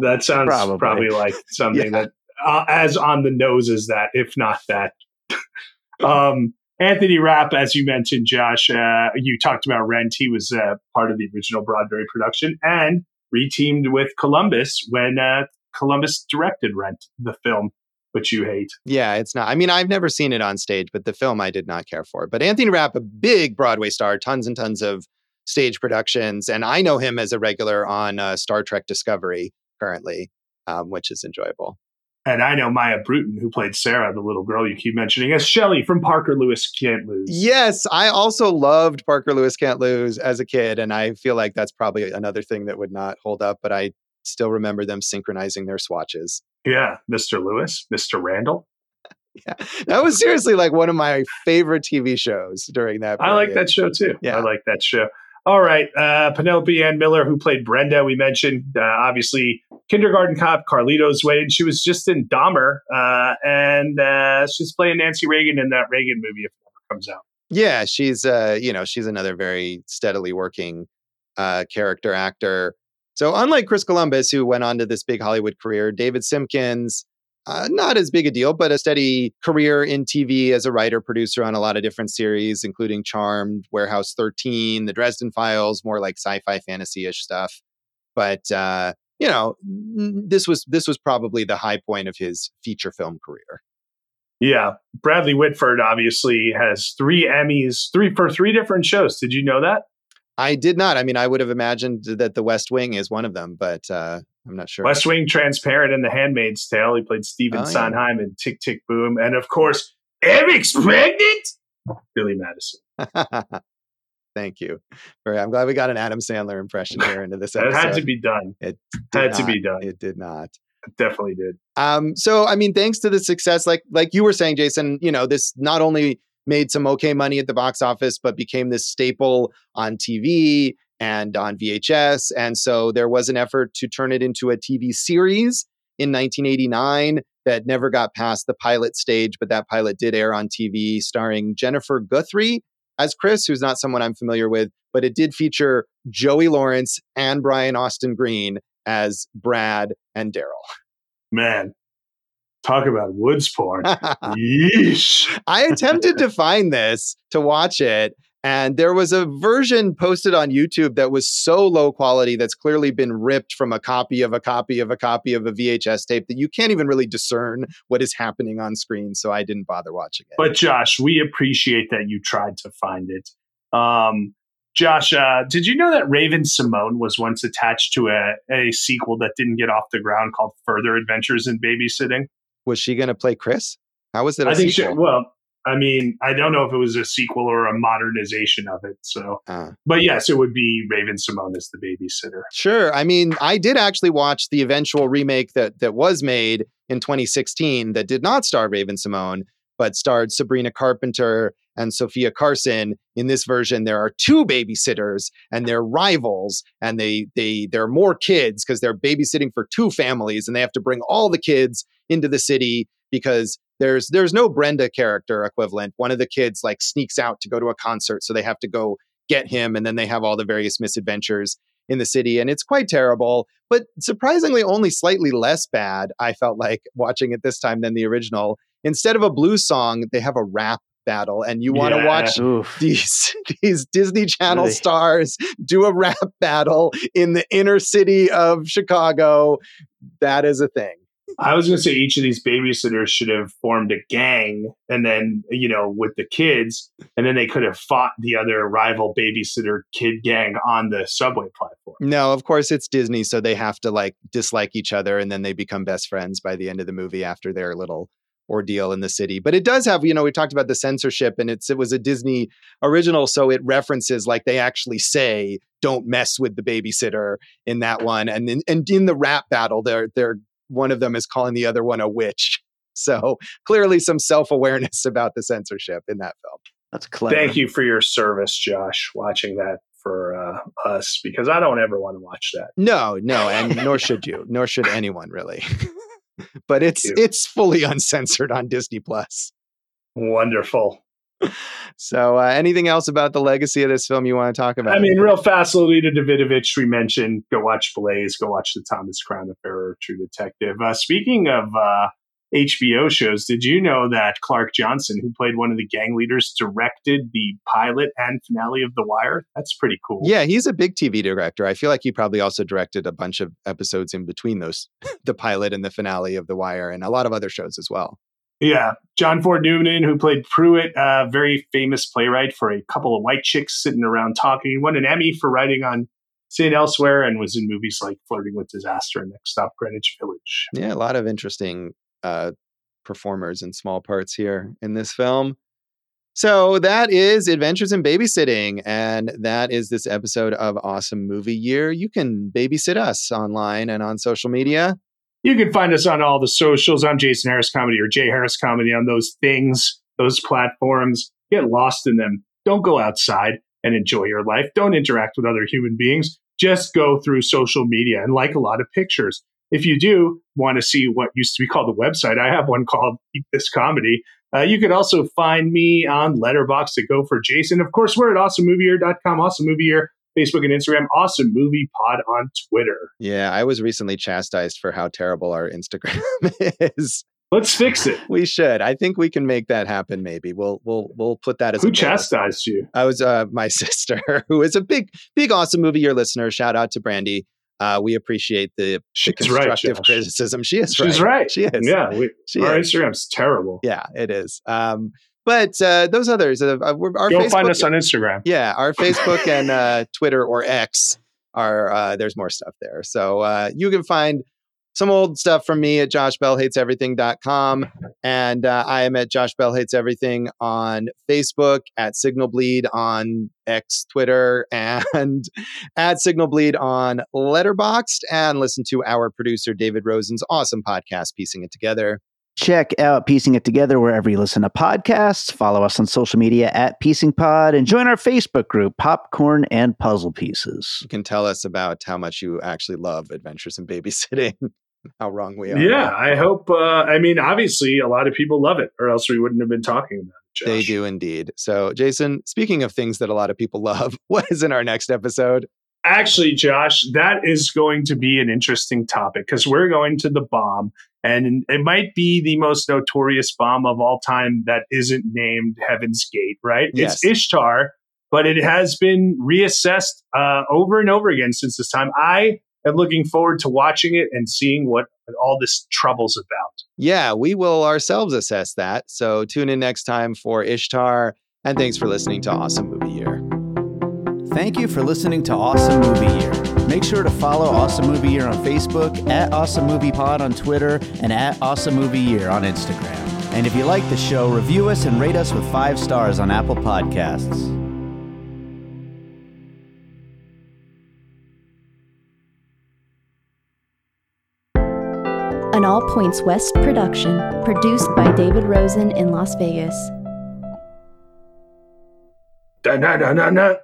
That sounds Probably. probably, like something Yeah. that uh, as on the nose as that, if not that. um, Anthony Rapp, as you mentioned, Josh, uh, you talked about Rent. He was uh, part of the original Broadway production and reteamed with Columbus when uh, Columbus directed Rent, the film, which you hate. Yeah, it's not. I mean, I've never seen it on stage, but the film I did not care for. But Anthony Rapp, a big Broadway star, tons and tons of stage productions, and I know him as a regular on uh, Star Trek Discovery currently, um, which is enjoyable. And I know Maia Brewton, who played Sarah, the little girl you keep mentioning, as Shelley from Parker Lewis Can't Lose. Yes, I also loved Parker Lewis Can't Lose as a kid, and I feel like that's probably another thing that would not hold up. But I still remember them synchronizing their swatches. Yeah, Mr. Lewis, Mr. Randall. Yeah, that was seriously like one of my favorite TV shows during that. I like that show too. Yeah. I like that show. All right. Uh, Penelope Ann Miller, who played Brenda, we mentioned, uh, obviously, kindergarten cop, Carlito's Way. And she was just in Dahmer. Uh, and uh, she's playing Nancy Reagan in that Reagan movie if it ever comes out. Yeah, she's uh, you know, she's another very steadily working uh character actor. So unlike Chris Columbus, who went on to this big Hollywood career, David Simkins, uh, not as big a deal, but a steady career in TV as a writer producer on a lot of different series, including Charmed, Warehouse 13, The Dresden Files, more like sci-fi fantasy-ish stuff. But uh, you know, this was this was probably the high point of his feature film career. Yeah. Bradley Whitford obviously has three Emmys, three for three different shows. Did you know that? I did not. I mean, I would have imagined that The West Wing is one of them, but uh, I'm not sure. West Wing, Transparent, and The Handmaid's Tale. He played Stephen Oh, yeah. Sondheim in Tick Tick Boom. And of course, Eric's pregnant. Billy Madison. Thank you. Very, I'm glad we got an Adam Sandler impression here into this episode. had to be done. It had to be done. It did not. It definitely did. Um, so I mean, thanks to the success, like like you were saying, Jason, you know, this not only made some okay money at the box office, but became this staple on TV and on VHS. And so there was an effort to turn it into a TV series in 1989 that never got past the pilot stage, but that pilot did air on TV, starring Jennifer Guthrie as Chris, who's not someone I'm familiar with, but it did feature Joey Lawrence and Brian Austin Green as Brad and Daryl. Man, talk about woods porn. Yeesh. I attempted to find this to watch it, and there was a version posted on YouTube that was so low quality that's clearly been ripped from a copy of a copy of a copy of a VHS tape that you can't even really discern what is happening on screen. So I didn't bother watching it. But Josh, we appreciate that you tried to find it. Um, Josh, uh, did you know that Raven-Symoné was once attached to a, a sequel that didn't get off the ground called Further Adventures in Babysitting? was she going to play Chris? How was it? I think. sequel? She, well, I mean, I don't know if it was a sequel or a modernization of it. So, Uh. but yes, it would be Raven-Symoné as the babysitter. Sure. I mean, I did actually watch the eventual remake that that was made in 2016 that did not star Raven-Symoné, but starred Sabrina Carpenter and Sofia Carson. In this version, there are two babysitters and they're rivals, and they they there are more kids because they're babysitting for two families, and they have to bring all the kids into the city because there's there's no Brenda character equivalent. One of the kids like sneaks out to go to a concert, so they have to go get him, and then they have all the various misadventures in the city, and it's quite terrible. But surprisingly, only slightly less bad. I felt like watching it this time than the original. Instead of a blues song, they have a rap battle, and you want to Yeah. watch Oof. these these Disney Channel Really? stars do a rap battle in the inner city of Chicago. That is a thing. I was going to say each of these babysitters should have formed a gang and then, you know, with the kids, and then they could have fought the other rival babysitter kid gang on the subway platform. No, of course it's Disney, so they have to like dislike each other and then they become best friends by the end of the movie after their little ordeal in the city. But it does have, you know, we talked about the censorship and it's it was a Disney original, so it references like they actually say don't mess with the babysitter in that one. And then and in the rap battle, they're they're one of them is calling the other one a witch. So clearly some self-awareness about the censorship in that film. That's clever. Thank you for your service, Josh, watching that for uh, us because I don't ever want to watch that. No, no, and nor should you, nor should anyone really. but it's it's fully uncensored on Disney Plus. Wonderful. So, uh, anything else about the legacy of this film you want to talk about? I mean, real fast, Lolita Davidovich, we mentioned. Go watch Blaze. Go watch the Thomas Crown Affair or True Detective. Uh, speaking of uh, HBO shows, did you know that Clark Johnson, who played one of the gang leaders, directed the pilot and finale of The Wire? That's pretty cool. yeah, he's a big TV director. I feel like he probably also directed a bunch of episodes in between those, the pilot and the finale of The Wire, and a lot of other shows as well. Yeah. John Ford Noonan, who played Pruitt, a very famous playwright for a couple of white chicks sitting around talking. He won an Emmy for writing on St. Elsewhere and was in movies like Flirting with Disaster and Next Stop Greenwich Village. Yeah, a lot of interesting uh, performers in small parts here in this film. So that is Adventures in Babysitting, and that is this episode of Awesome Movie Year. You can babysit us online and on social media. You can find us on all the socials. I'm Jason Harris Comedy or Jay Harris Comedy on those things, those platforms. Get lost in them. Don't go outside and enjoy your life. Don't interact with other human beings. Just go through social media and like a lot of pictures. If you do want to see what used to be called the website, I have one called Eat This Comedy. Uh, you can also find me on Letterboxd to go for Jason. Of course, we're at awesomemovieyear.com, awesome movie year, Facebook and Instagram, awesome movie pod on Twitter. Yeah, I was recently chastised for how terrible our Instagram is. Let's fix it. We should. I think we can make that happen. Maybe we'll we'll we'll put that as Who chastised you? I was uh, my sister, who is a big, big, awesome movie year listener. Shout out to Brandy. Uh, we appreciate the, the She's right, constructive criticism. She is She's right. right. She is. Yeah, we, She our is. Instagram's terrible. Yeah, it is. Um, but uh, those others, uh, our Go Facebook, find us on Instagram. yeah, our Facebook and uh, Twitter or X are uh, there's more stuff there. So uh, you can find some old stuff from me at joshbellhateseverything.com. And uh, I am at Josh Bell Hates Everything on Facebook, at Signal Bleed on X, Twitter, and at Signal Bleed on Letterboxd. And listen to our producer, David Rosen's awesome podcast, Piecing It Together. Check out Piecing It Together wherever you listen to podcasts. Follow us on social media at Piecing Pod and join our Facebook group, Popcorn and Puzzle Pieces. You can tell us about how much you actually love Adventures in Babysitting. how wrong we are. Yeah, I hope. Uh, I mean, obviously, a lot of people love it, or else we wouldn't have been talking about it. Josh. They do indeed. So, Jason, speaking of things that a lot of people love, what is in our next episode? Actually, Josh, that is going to be an interesting topic because we're going to the bomb, and it might be the most notorious bomb of all time that isn't named Heaven's Gate, right? Yes. It's Ishtar, but it has been reassessed uh, over and over again since this time. I am looking forward to watching it and seeing what all this trouble's about. Yeah, we will ourselves assess that. So, tune in next time for Ishtar. And thanks for listening to Awesome Movie Year. Thank you for listening to Awesome Movie Year. Make sure to follow Awesome Movie Year on Facebook, at Awesome Movie Pod on Twitter, and at Awesome Movie Year on Instagram. And if you like the show, review us and rate us with five stars on Apple Podcasts. An All Points West production, produced by David Rosen in Las Vegas. Da na na na na.